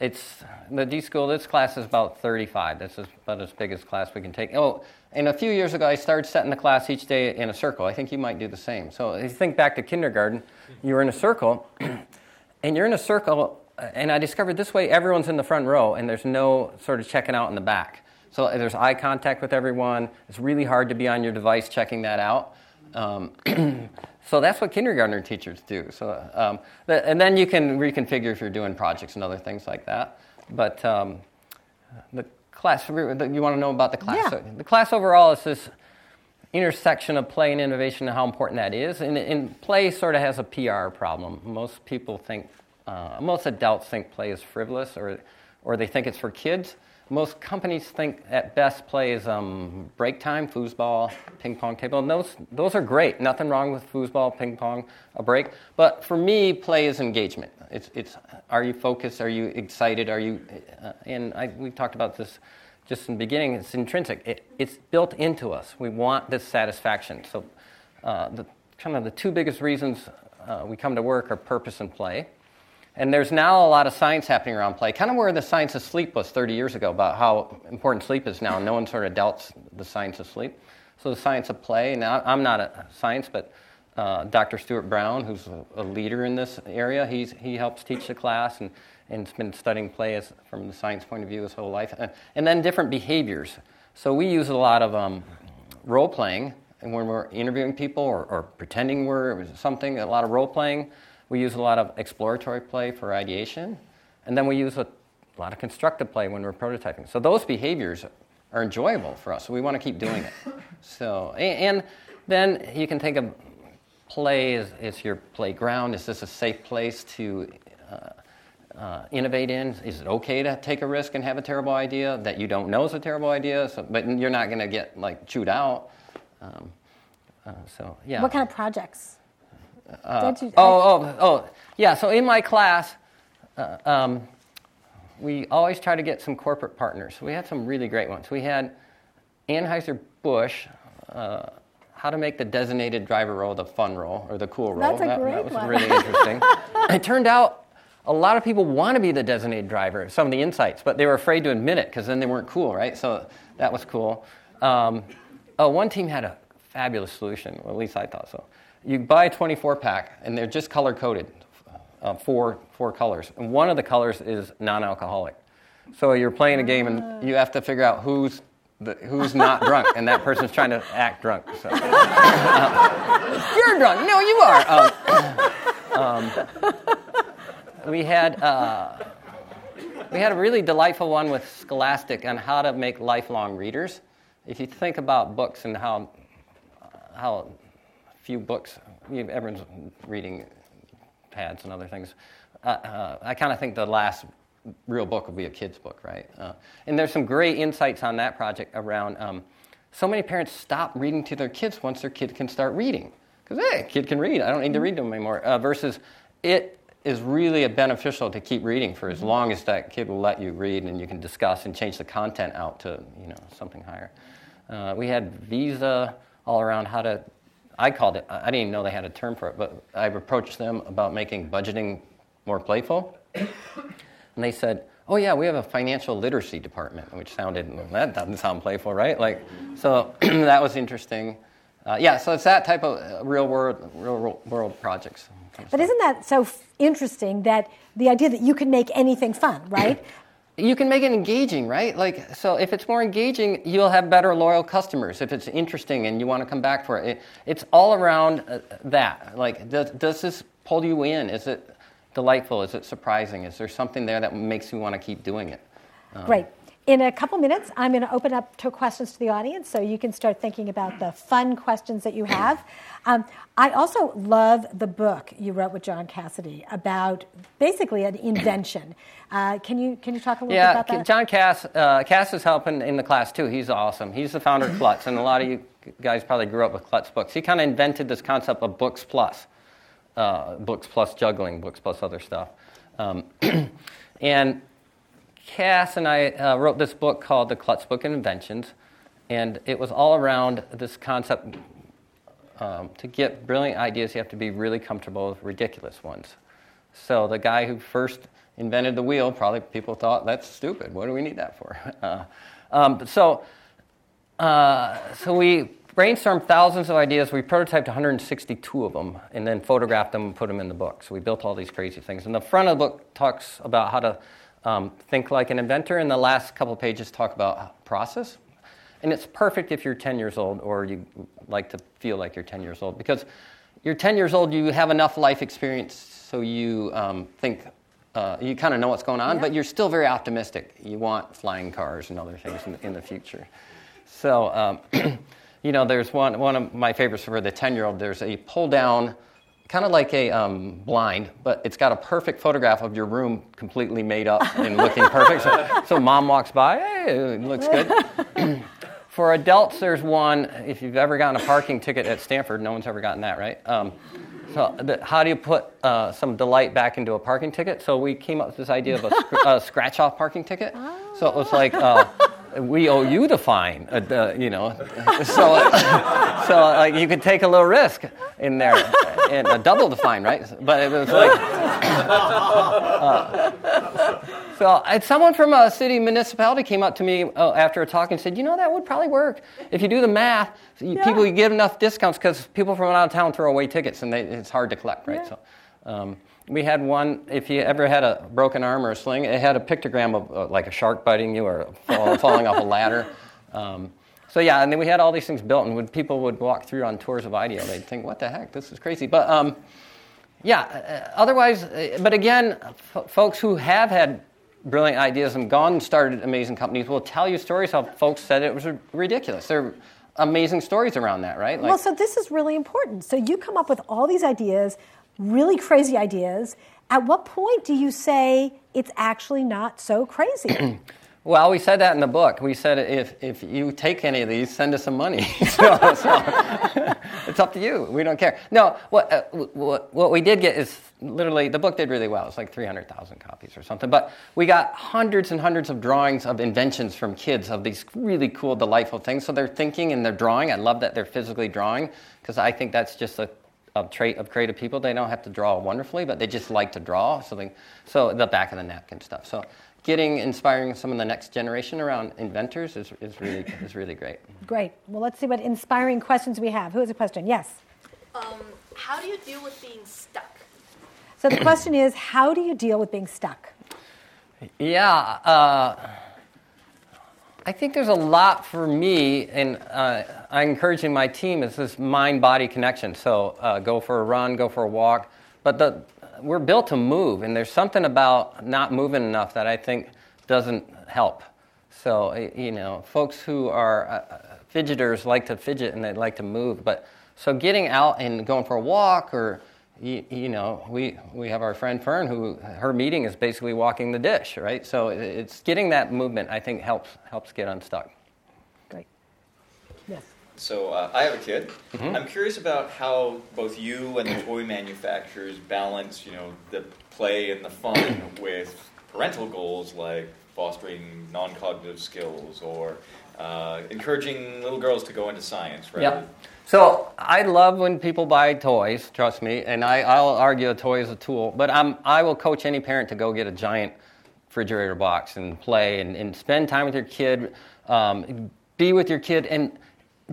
It's the D school. This class is about 35. This is about as big as class we can take. Oh, and a few years ago, I started setting the class each day in a circle. I think you might do the same. So if you think back to kindergarten, you were in a circle, [CLEARS THROAT] and you're in a circle, and I discovered this way everyone's in the front row, and there's no sort of checking out in the back. So there's eye contact with everyone. It's really hard to be on your device checking that out. Um, [CLEARS THROAT] So that's what kindergartner teachers do. So, um, and then you can reconfigure if you're doing projects and other things like that. But um, the class, you want to know about the class? Yeah. So the class overall is this intersection of play and innovation and how important that is. And, and play sort of has a PR problem. Most people think, uh, most adults think play is frivolous or, or they think it's for kids most companies think at best play is um, break time, foosball, ping pong table. And those, those are great. Nothing wrong with foosball, ping pong, a break. But for me, play is engagement. It's, it's are you focused? Are you excited? Are you, uh, and I, we talked about this just in the beginning. It's intrinsic. It, it's built into us. We want this satisfaction. So uh, the kind of the two biggest reasons uh, we come to work are purpose and play. And there's now a lot of science happening around play, kind of where the science of sleep was 30 years ago about how important sleep is now. No one sort of doubts the science of sleep. So the science of play, now I'm not a science, but uh, Dr. Stuart Brown, who's a, a, leader in this area, he's, he helps teach the class and, and has been studying play as, from the science point of view his whole life. And, and then different behaviors. So we use a lot of um, role playing and when we're interviewing people or, or pretending we're something, a lot of role playing. We use a lot of exploratory play for ideation, and then we use a lot of constructive play when we're prototyping. So those behaviors are enjoyable for us, so we want to keep doing it. So, and then you can think of play is, as your playground. Is this a safe place to uh, uh, innovate in? Is it okay to take a risk and have a terrible idea that you don't know is a terrible idea, so, but you're not going to get like chewed out? Um, uh, so yeah. What kind of projects? Uh, you, oh, oh, oh, yeah. So in my class, uh, um, we always try to get some corporate partners. We had some really great ones. We had Anheuser Busch. Uh, how to make the designated driver role the fun role or the cool role. That's a that, great that was one. really interesting. [LAUGHS] it turned out a lot of people want to be the designated driver. Some of the insights, but they were afraid to admit it because then they weren't cool, right? So that was cool. Um, oh, one team had a fabulous solution. Well, at least I thought so you buy a 24 pack and they're just color coded, uh, four, four colors. And one of the colors is non alcoholic. So you're playing a game and you have to figure out who's, the, who's not drunk, and that person's trying to act drunk. So. [LAUGHS] you're drunk. No, you are. Um, um, we had. Uh, we had a really delightful one with Scholastic on how to make lifelong readers. If you think about books and how, how few books. Everyone's reading pads and other things. Uh, uh, I kind of think the last real book will be a kid's book, right? Uh, and there's some great insights on that project around um, so many parents stop reading to their kids once their kid can start reading. Because, hey, kid can read. I don't need to read to them anymore. Uh, versus it is really beneficial to keep reading for as long as that kid will let you read and you can discuss and change the content out to, you know, something higher. Uh, we had Visa all around how to I called it, I didn't even know they had a term for it, but I approached them about making budgeting more playful. And they said, oh yeah, we have a financial literacy department, which sounded, that doesn't sound playful, right? Like, so [CLEARS THROAT] that was interesting. Uh, yeah, so it's that type of uh, real world, real world projects. But isn't that so f- interesting that the idea that you can make anything fun, [CLEARS THROAT] right? you can make it engaging, right? Like, so if it's more engaging, you'll have better loyal customers. If it's interesting and you want to come back for it, it it's all around uh, that. Like, does, does this pull you in? Is it delightful? Is it surprising? Is there something there that makes you want to keep doing it? Um, Great. In a couple minutes, I'm going to open up to questions to the audience so you can start thinking about the fun questions that you have. [COUGHS] Um, I also love the book you wrote with John Cassidy about basically an invention. [COUGHS] Uh, can you can you talk a little yeah, bit about that? John Cass uh, Cass is helping in the class too. He's awesome. He's the founder of [COUGHS] Klutz, and a lot of you guys probably grew up with Klutz books. He kind of invented this concept of books plus, uh, books plus juggling, books plus other stuff. Um, [CLEARS THROAT] and Cass and I uh, wrote this book called The Klutz Book of Inventions, and it was all around this concept. Um, to get brilliant ideas, you have to be really comfortable with ridiculous ones. So the guy who first invented the wheel, probably people thought that's stupid. What do we need that for? [LAUGHS] Uh, um, so, uh, so we brainstormed thousands of ideas. We prototyped 162 of them, and then photographed them and put them in the book. So we built all these crazy things. And the front of the book talks about how to um, think like an inventor, and the last couple pages talk about process. And it's perfect if you're 10 years old or you like to feel like you're 10 years old because you're 10 years old, you have enough life experience so you um, think uh, you kind of know what's going on, yeah. but you're still very optimistic. You want flying cars and other things in, in the future. So, um, [CLEARS THROAT] you know, there's one, one of my favorites for the 10 year old, there's a pull down, kind of like a um, blind, but it's got a perfect photograph of your room completely made up and looking perfect. So, so mom walks by, hey, it looks good. [CLEARS THROAT] for adults, there's one, if you've ever gotten a parking ticket at Stanford, no one's ever gotten that, right? Um, so, the, how do you put uh, some delight back into a parking ticket? So, we came up with this idea of a, [LAUGHS] a scratch off parking ticket. So, it was like, uh, we owe you the fine, uh, you know. [LAUGHS] So, so like, you could take a little risk in there and uh, double the fine, right? But it was like. [COUGHS] Uh, so someone from a city municipality came up to me uh, after a talk and said, you know, that would probably work. If you do the math, yeah. people you give enough discounts because people from out of town throw away tickets and they, it's hard to collect, right? Yeah. So um, we had one, if you ever had a broken arm or a sling, it had a pictogram of uh, like a shark biting you or fall, [LAUGHS] falling off a ladder. Um, so yeah, and then we had all these things built, and when people would walk through on tours of IDEO, they'd think, "What the heck? This is crazy." But um, yeah, uh, otherwise, uh, but again, f- folks who have had brilliant ideas and gone and started amazing companies will tell you stories how folks said it was ridiculous. There are amazing stories around that, right? Like, well, so this is really important. So you come up with all these ideas, really crazy ideas. At what point do you say it's actually not so crazy? [CLEARS THROAT] Well, we said that in the book. We said if, if you take any of these, send us some money. [LAUGHS] so, so [LAUGHS] it's up to you. We don't care. No, what, uh, what, what we did get is literally, the book did really well. It's like 300,000 copies or something. But we got hundreds and hundreds of drawings of inventions from kids of these really cool, delightful things. So they're thinking and they're drawing. I love that they're physically drawing because I think that's just a a trait of creative people. They don't have to draw wonderfully, but they just like to draw. So, they, so the back of the napkin stuff. So getting inspiring some of the next generation around inventors is, is really is really great. Great. Well, let's see what inspiring questions we have. Who has a question? Yes. Um, how do you deal with being stuck? So the question is, how do you deal with being stuck? Yeah. Uh, I think there's a lot for me, and uh, I'm encouraging my team is this mind-body connection. So uh, go for a run, go for a walk, but the we're built to move, and there's something about not moving enough that I think doesn't help. So, you know, folks who are uh, fidgeters like to fidget and they like to move, but so getting out and going for a walk or you, you, know, we, we have our friend Fern who her meeting is basically walking the dish, right? So it's getting that movement I think helps helps get unstuck. Great. Yes. So uh, I have a kid. Mm-hmm. I'm curious about how both you and the toy manufacturers balance, you know, the play and the fun [COUGHS] with parental goals like fostering non-cognitive skills or uh, encouraging little girls to go into science. Right? Yeah. So I love when people buy toys. Trust me, and I, I'll argue a toy is a tool. But I'm, I will coach any parent to go get a giant refrigerator box and play and, and spend time with your kid. Um, be with your kid and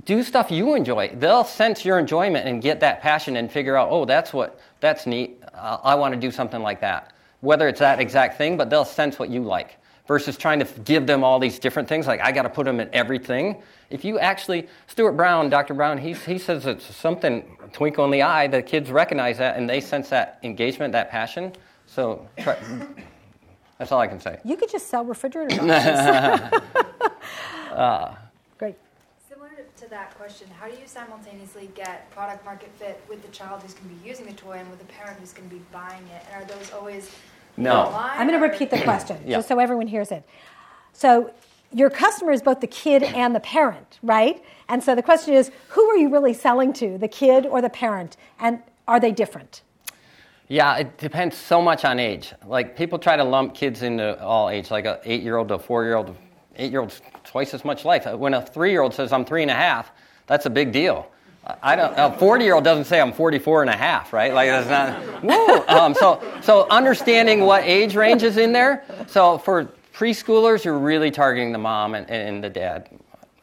do stuff you enjoy. They'll sense your enjoyment and get that passion and figure out, oh, that's what, that's neat. Uh, I want to do something like that. Whether it's that exact thing, but they'll sense what you like versus trying to give them all these different things. Like, I got to put them in everything. If you actually, Stuart Brown, Dr. Brown, he, he says it's something, twinkle in the eye, the kids recognize that and they sense that engagement, that passion. So, try, that's all I can say. You could just sell refrigerator boxes. [LAUGHS] [LAUGHS] uh, Great. Similar to that question, how do you simultaneously get product market fit with the child who's going to be using the toy and with the parent who's going to be buying it? And are those always no? I'm going to repeat the [CLEARS THROAT] question yeah. just so everyone hears it. So your customer is both the kid and the parent, right? And so the question is, who are you really selling to, the kid or the parent? And are they different? Yeah, it depends so much on age. Like people try to lump kids into all age, like an eight-year-old to a four-year-old. Eight-year-old's twice as much life. When a three-year-old says I'm three and a half, that's a big deal. I don't. A forty-year-old doesn't say I'm 44 and a half, right? Like that's not. Woo. Um, so, so understanding what age range is in there. So for preschoolers, you're really targeting the mom and, and the dad.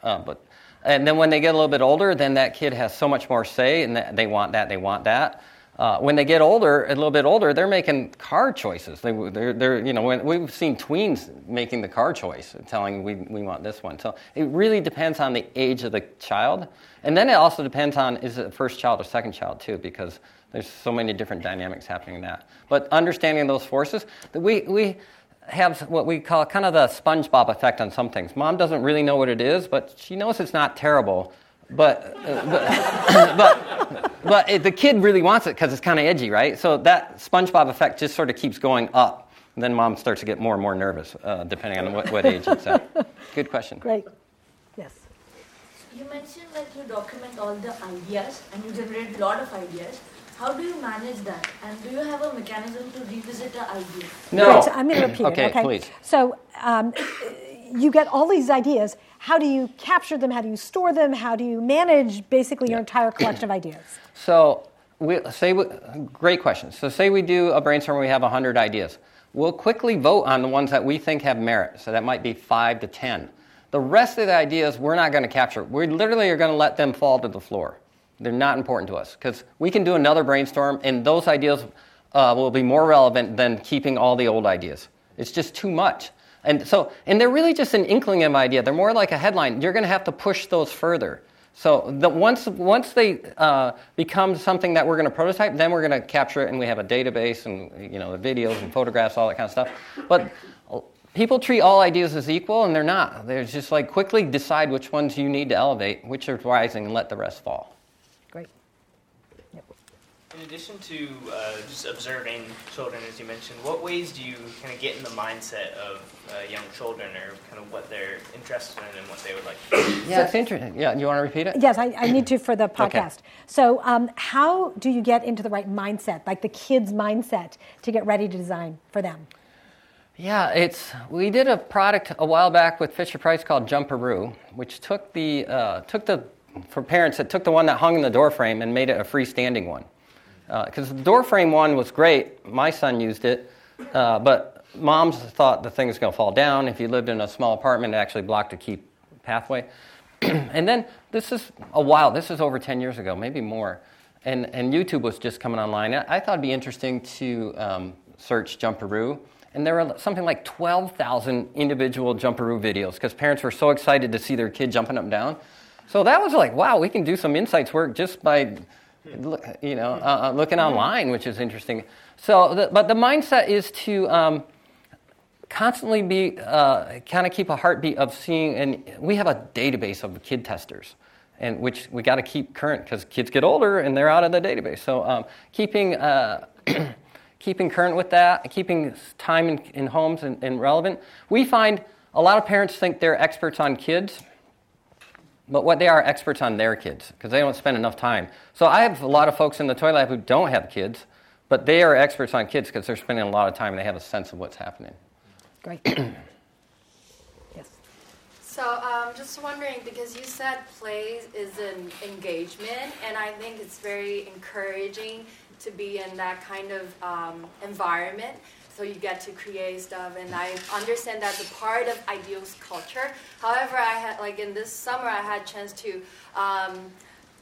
Uh, but and then when they get a little bit older, then that kid has so much more say, and they want that, they want that. Uh, when they get older, a little bit older, they're making car choices. They, they're, they're, you know, when, we've seen tweens making the car choice, telling we, we want this one. So it really depends on the age of the child. And then it also depends on is it first child or second child, too, because there's so many different dynamics happening in that. But understanding those forces, we, we have what we call kind of the SpongeBob effect on some things. Mom doesn't really know what it is, but she knows it's not terrible but, uh, [COUGHS] but, but, it, the kid really wants it because it's kind of edgy, right? So that SpongeBob effect just sort of keeps going up. And then mom starts to get more and more nervous, uh, depending on what, what age it's [LAUGHS] at. Good question. Great. Yes. You mentioned that you document all the ideas and you generate a lot of ideas. How do you manage that? And do you have a mechanism to revisit the idea? No. so I'm going to repeat okay, it. Okay, please. So um, you get all these ideas how do you capture them? How do you store them? How do you manage basically your entire collection of ideas? [CLEARS THROAT] So, we, say we, great question. So, say we do a brainstorm, and we have 100 ideas. We'll quickly vote on the ones that we think have merit. So, that might be five to 10. The rest of the ideas we're not going to capture. We literally are going to let them fall to the floor. They're not important to us because we can do another brainstorm and those ideas uh, will be more relevant than keeping all the old ideas. It's just too much. And so, and they're really just an inkling of idea. They're more like a headline. You're going to have to push those further. So the, once, once they uh, become something that we're going to prototype, then we're going to capture it, and we have a database and you know the videos and photographs, all that kind of stuff. But people treat all ideas as equal, and they're not. They're just like quickly decide which ones you need to elevate, which are rising, and let the rest fall. In addition to uh, just observing children, as you mentioned, what ways do you kind of get in the mindset of uh, young children, or kind of what they're interested in and what they would like? yeah, so, it's interesting. Yeah, you want to repeat it? Yes, I, I need to for the podcast. Okay. So, um, how do you get into the right mindset, like the kids' mindset, to get ready to design for them? Yeah, it's we did a product a while back with Fisher Price called Jumperoo, which took the uh, took the for parents it took the one that hung in the door frame and made it a freestanding one because uh, the door frame one was great. My son used it, uh, but moms thought the thing was going to fall down. If you lived in a small apartment, it actually blocked a key pathway. [CLEARS THROAT] and then this is a while. This is over 10 years ago, maybe more. And, and YouTube was just coming online. I thought it'd be interesting to um, search Jumperoo. And there were something like 12,000 individual Jumperoo videos because parents were so excited to see their kid jumping up and down. So that was like, wow, we can do some insights work just by you know, uh, uh, looking online, which is interesting. So, the, but the mindset is to um, constantly be uh, kind of keep a heartbeat of seeing, and we have a database of kid testers, and which we got to keep current because kids get older and they're out of the database. So, um, keeping uh, [CLEARS THROAT] keeping current with that, keeping time in, in homes and, and relevant. We find a lot of parents think they're experts on kids but what they are experts on their kids because they don't spend enough time. So I have a lot of folks in the toy lab who don't have kids, but they are experts on kids because they're spending a lot of time and they have a sense of what's happening. Great. [CLEARS THROAT] yes. So um, just wondering because you said play is an engagement, and I think it's very encouraging to be in that kind of um, environment so you get to create stuff and i understand that's a part of IDEO's culture. However i had like in this summer i had chance to um,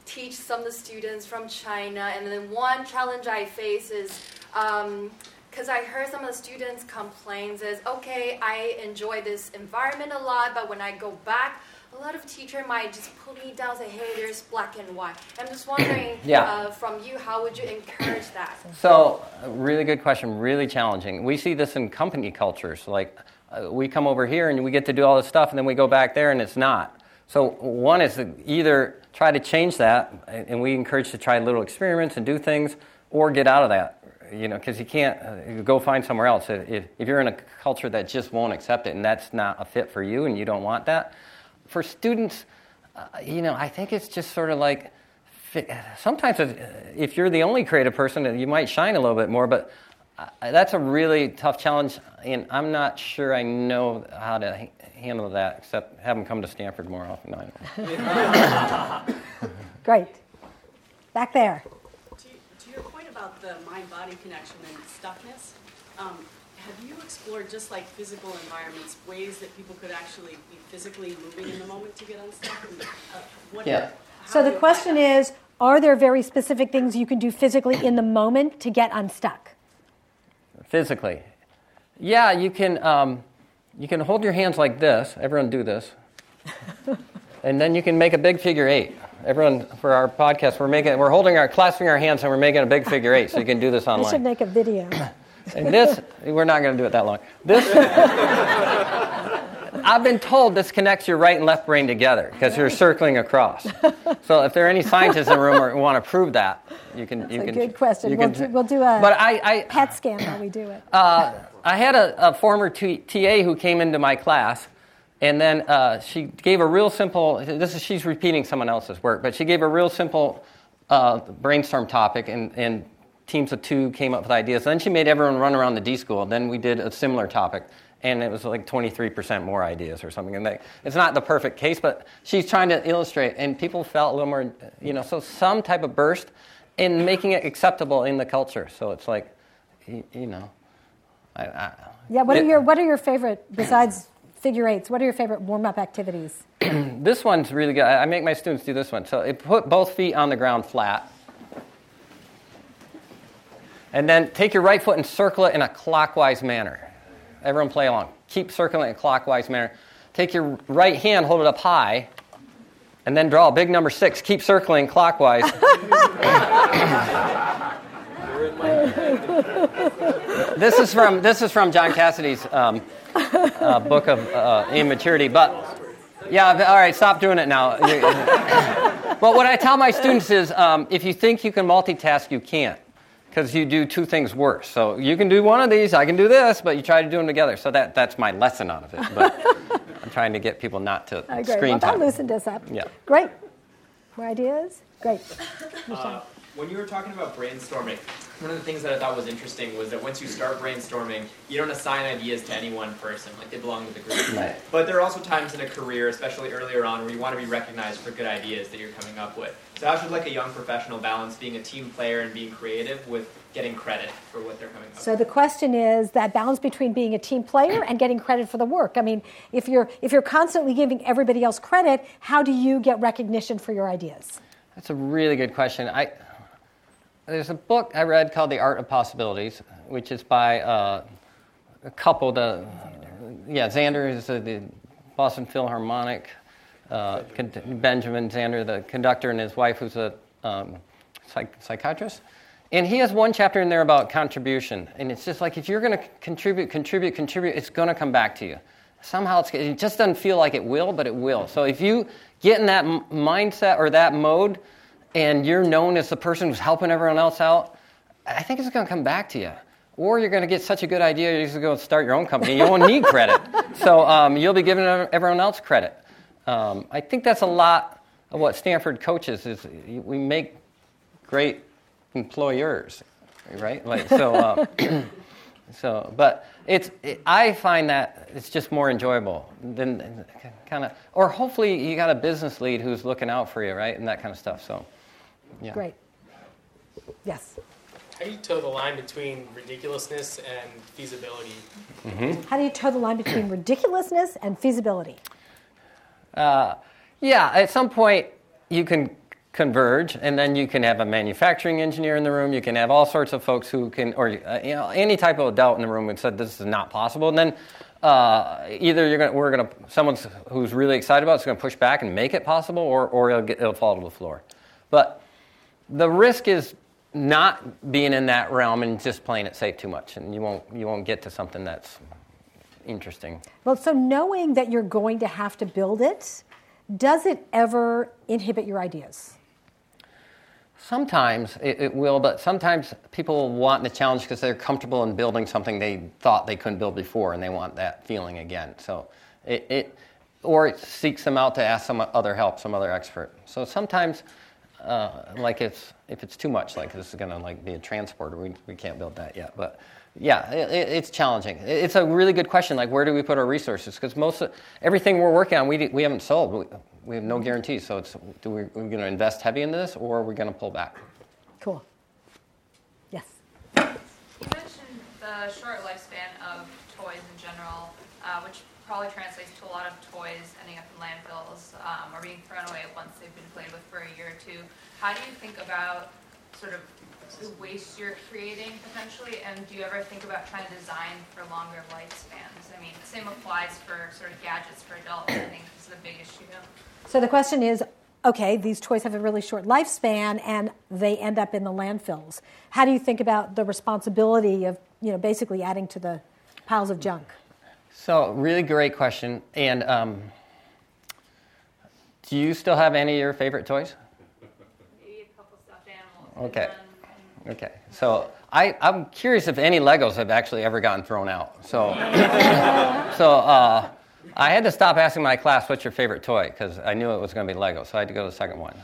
teach some of the students from china and then one challenge i face is because um, I heard some of the students complain is okay I enjoy this environment a lot but when I go back a lot of teacher might just pull me down and say, hey, there's black and white. I'm just [CLEARS THROAT] wondering yeah. uh, from you, how would you encourage that? So, really good question, really challenging. We see this in company cultures. Like, uh, we come over here and we get to do all this stuff, and then we go back there and it's not. So, one is either try to change that, and we encourage to try little experiments and do things, or get out of that. You know, because you can't uh, go find somewhere else. If, if you're in a culture that just won't accept it and that's not a fit for you and you don't want that, for students, uh, you know, I think it's just sort of like sometimes if you're the only creative person, you might shine a little bit more, but uh, that's a really tough challenge, and I'm not sure I know how to handle that, except have them come to Stanford more often. [COUGHS] Great. Back there. To, to your point about the mind body connection and stuckness, um, have you explored just like physical environments, ways that people could actually be physically moving in the moment to get unstuck? And, uh, yeah. So the question is, are there very specific things you can do physically in the moment to get unstuck? Physically. Yeah, you can, um, you can hold your hands like this. Everyone do this. [LAUGHS] and then you can make a big figure eight. Everyone, for our podcast, we're making, we're holding our, clasping our hands, and we're making a big figure eight. So you can do this online. I should make a video. [CLEARS THROAT] and this, we're not going to do it that long. This, I've been told this connects your right and left brain together because you're circling across. So if there are any scientists in the room who want to prove that, you can. That's you a can, good question. We'll can, do, we'll do a but I, I, PET scan while we do it. uh, I had a, a former T- TA who came into my class, and then uh, she gave a real simple. This is she's repeating someone else's work, but she gave a real simple uh, brainstorm topic, and, and teams of two came up with ideas. Then she made everyone run around the D school. Then we did a similar topic, and it was like 23% more ideas or something. And they, it's not the perfect case, but she's trying to illustrate, and people felt a little more, you know, so some type of burst in making it acceptable in the culture. So it's like, you, you know. I, I, Yeah, what are it- your what are your favorite besides figure eights? What are your favorite warm up activities? [CLEARS THROAT] This one's really good. I I make my students do this one. So it put both feet on the ground flat. And then take your right foot and circle it in a clockwise manner. Everyone play along. Keep circling in a clockwise manner. Take your right hand, hold it up high, and then draw a big number six. Keep circling clockwise. [LAUGHS] this is from this is from John Cassidy's um, uh, book of uh, immaturity. But yeah, all right, stop doing it now. [LAUGHS] but what I tell my students is, um, if you think you can multitask, you can't, because you do two things worse. So you can do one of these, I can do this, but you try to do them together. So that that's my lesson out of it. But [LAUGHS] I'm trying to get people not to I agree. screen well, that time. loosened us up. Yeah. Great. More ideas? Great. [LAUGHS] Uh, when you were talking about brainstorming, one of the things that I thought was interesting was that once you start brainstorming, you don't assign ideas to any one person, like they belong to the group. Right. But there are also times in a career, especially earlier on, where you want to be recognized for good ideas that you're coming up with. So how should like a young professional balance being a team player and being creative with getting credit for what they're coming up with? So the question is that balance between being a team player and getting credit for the work. I mean, if you're if you're constantly giving everybody else credit, how do you get recognition for your ideas? That's a really good question. I, there's a book I read called The Art of Possibilities, which is by uh, a couple. The yeah, Zander is the Boston Philharmonic. Uh, con- Benjamin Zander, the conductor, and his wife, who's a um, psych- psychiatrist. And he has one chapter in there about contribution. And it's just like if you're going to contribute, contribute, contribute, it's going to come back to you. Somehow it just doesn't feel like it will, but it will. So if you get in that m- mindset or that mode and you're known as the person who's helping everyone else out, I think it's going to come back to you. Or you're going to get such a good idea, you're just going to start your own company. You won't need credit. [LAUGHS] So um, you'll be giving everyone else credit. Um, I think that's a lot of what Stanford coaches is we make great employers, right? Like so. Uh, [CLEARS THROAT] so, but it's it, I find that it's just more enjoyable than kind of, or hopefully you got a business lead who's looking out for you, right, and that kind of stuff. So, yeah. Great. Yes. How do you toe the line between ridiculousness and feasibility? How do you toe the line between ridiculousness and feasibility? Uh, yeah, at some point you can converge, and then you can have a manufacturing engineer in the room. You can have all sorts of folks who can, or uh, you know, any type of adult in the room who said this is not possible. And then uh, either you're gonna, we're gonna, someone who's really excited about it's gonna push back and make it possible, or or it'll, get, it'll fall to the floor. But the risk is not being in that realm and just playing it safe too much, and you won't you won't get to something that's interesting. Well, so knowing that you're going to have to build it, does it ever inhibit your ideas? Sometimes it, it will, but sometimes people want the challenge because they're comfortable in building something they thought they couldn't build before, and they want that feeling again. So it, it or it seeks them out to ask some other help, some other expert. So sometimes, uh, like it's if it's too much, like this is going to like be a transporter, we, we can't build that yet. But yeah, it, it, it's challenging. It's a really good question. Like where do we put our resources? Because most of, everything we're working on, we we haven't sold. We, we have no guarantees. So it's do we, are we going to invest heavy into this, or are we going to pull back? Cool. Yes. You mentioned the short lifespan of toys in general, uh, which probably translates to a lot of toys ending up in landfills um, or being thrown away once they've been played with for a year or two. How do you think about sort of the waste you're creating potentially, and do you ever think about trying to design for longer lifespans? I mean, the same applies for sort of gadgets for adults. I think this is a big issue. So the question is, okay, these toys have a really short lifespan and they end up in the landfills. How do you think about the responsibility of, you know, basically adding to the piles of junk? So, really great question. And um, do you still have any of your favorite toys? Maybe a couple stuffed animals. Okay. Okay. So, I, I'm curious if any Legos have actually ever gotten thrown out. So, [COUGHS] so uh, I had to stop asking my class, what's your favorite toy? Because I knew it was going to be Lego, so I had to go to the second one.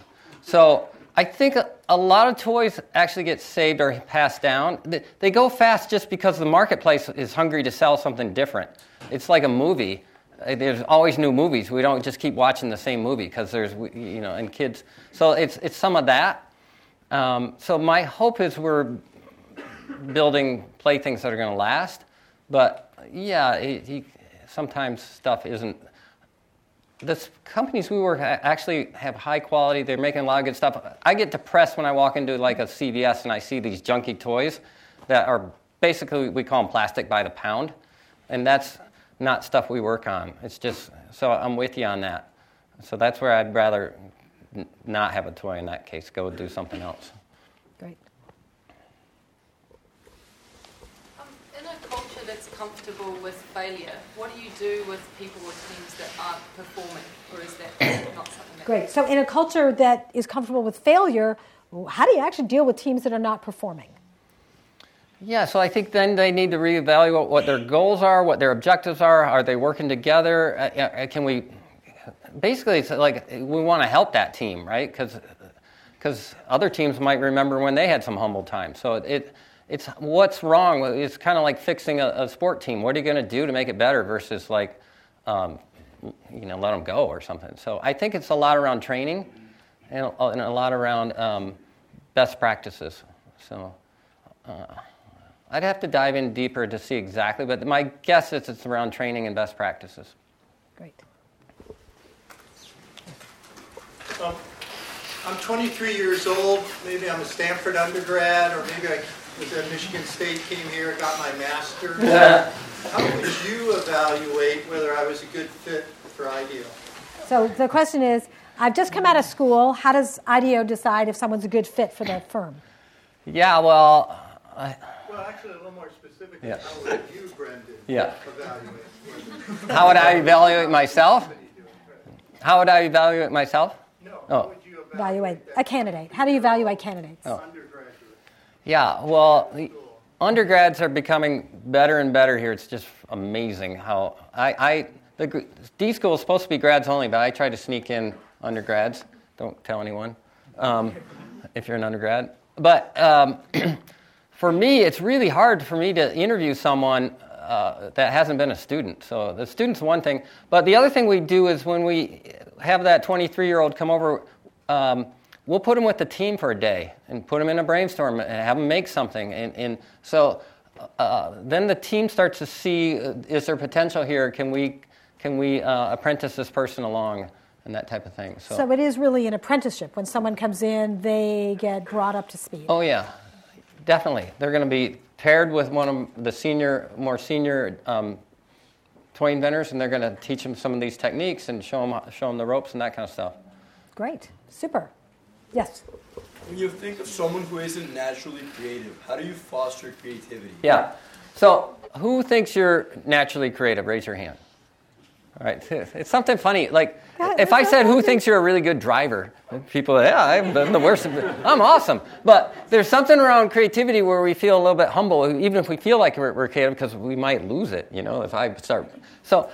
So I think a lot of toys actually get saved or passed down. They go fast just because the marketplace is hungry to sell something different. It's like a movie. Uh, there's always new movies. We don't just keep watching the same movie because there's, you know, and kids. So it's, it's some of that. Um, so my hope is we're building playthings that are going to last. But yeah, he, sometimes stuff isn't. The companies we work at actually have high quality. They're making a lot of good stuff. I get depressed when I walk into like a CVS and I see these junky toys that are basically we call them plastic by the pound, and that's not stuff we work on. It's just so I'm with you on that. So that's where I'd rather n- not have a toy in that case. Go do something else. Great. Um, in a culture that's comfortable with failure, what do you do with people or teams that aren't performing, or is that not something that Great. So, in a culture that is comfortable with failure, how do you actually deal with teams that are not performing? Yeah, so I think then they need to reevaluate what their goals are, what their objectives are. Are they working together? Uh, uh can we basically it's like we want to help that team, right? Because because other teams might remember when they had some humble times. So it it's what's wrong. It's kind of like fixing a, a, sport team. What are you going to do to make it better versus like, um, you know, let them go or something. So I think it's a lot around training and a, and a lot around um, best practices. So uh, I'd have to dive in deeper to see exactly, but my guess is it's around training and best practices. Great. Um, I'm 23 years old. Maybe I'm a Stanford undergrad, or maybe I was at Michigan State, came here, got my master's. Yeah. [LAUGHS] How would you evaluate whether I was a good fit for IDEO? So the question is, I've just come out of school. How does IDEO decide if someone's a good fit for their firm? Yeah, well, I, well, actually, a little more specific. Yeah. How would you, Brendan, yeah. evaluate? How would I evaluate myself? How would I evaluate myself? No. Oh. Evaluate a candidate. How do you evaluate candidates? Oh. Yeah, well, the undergrads are becoming better and better here. It's just amazing how I, I the D school is supposed to be grads only, but I try to sneak in undergrads. Don't tell anyone um, if you're an undergrad. But um, [CLEARS THROAT] for me, it's really hard for me to interview someone uh, that hasn't been a student. So the student's one thing, but the other thing we do is when we have that 23 year old come over. Um, we'll put them with the team for a day and put them in a brainstorm and have them make something. And, and so uh, then the team starts to see uh, is there potential here? Can we, can we uh, apprentice this person along? And that type of thing. So. so it is really an apprenticeship. When someone comes in, they get brought up to speed. Oh yeah, definitely. They're going to be paired with one of the senior, more senior um, toy inventors, and they're going to teach them some of these techniques and show them, show them the ropes and that kind of stuff. Great, super. Yes. When you think of someone who isn't naturally creative, how do you foster creativity? Yeah. So, who thinks you're naturally creative? Raise your hand. Right. [LAUGHS] It's something funny. Like, yeah, if I said, who thinks you're a really good driver? People, yeah, I'm the worst. I'm awesome. But there's something around creativity where we feel a little bit humble, even if we feel like we're, we're creative, because we might lose it, you know, if I start. So,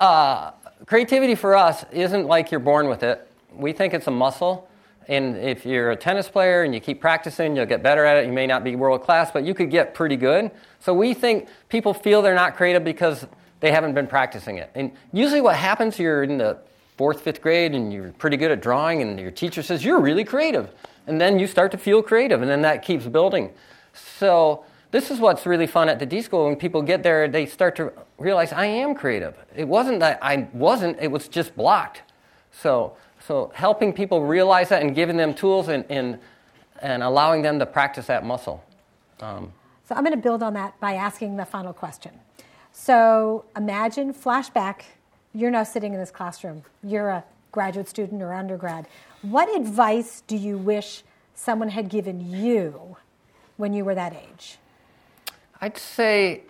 uh, creativity for us isn't like you're born with it. We think it's a muscle and if you're a tennis player and you keep practicing, you'll get better at it. You may not be world class, but you could get pretty good. So we think people feel they're not creative because they haven't been practicing it. And usually what happens, you're in the fourth, fifth grade and you're pretty good at drawing, and your teacher says, You're really creative. And then you start to feel creative, and then that keeps building. So this is what's really fun at the D School. When people get there, they start to realize I am creative. It wasn't that I wasn't, it was just blocked. So, so helping people realize that and giving them tools and, and, and allowing them to practice that muscle. Um, so I'm going to build on that by asking the final question. So imagine, flashback, you're now sitting in this classroom. You're a graduate student or undergrad. What advice do you wish someone had given you when you were that age? I'd say,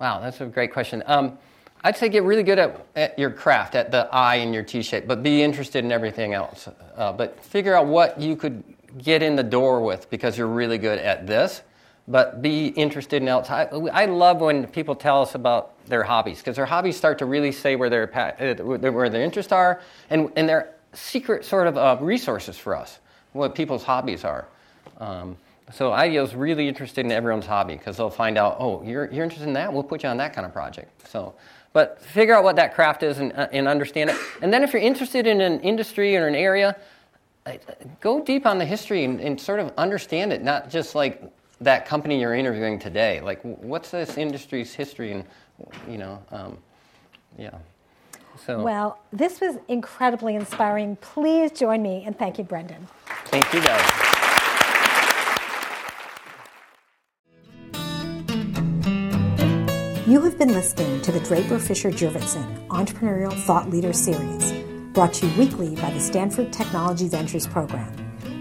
wow, that's a great question. Um, I'd say get really good at, at, your craft, at the I in your T shape, but be interested in everything else. Uh, but figure out what you could get in the door with because you're really good at this, but be interested in else. I, I love when people tell us about their hobbies because their hobbies start to really say where their, uh, where their interests are and, and they're secret sort of uh, resources for us, what people's hobbies are. Um, so IDEO's really interested in everyone's hobby because they'll find out, oh, you're, you're interested in that? We'll put you on that kind of project. So, but figure out what that craft is and, uh, and understand it. And then if you're interested in an industry or an area, go deep on the history and, and sort of understand it, not just like that company you're interviewing today. Like, what's this industry's history? And, you know, um, yeah. So. Well, this was incredibly inspiring. Please join me and thank you, Brendan. Thank you, guys. You have been listening to the Draper Fisher Jurvetson Entrepreneurial Thought Leader Series, brought to you weekly by the Stanford Technology Ventures Program.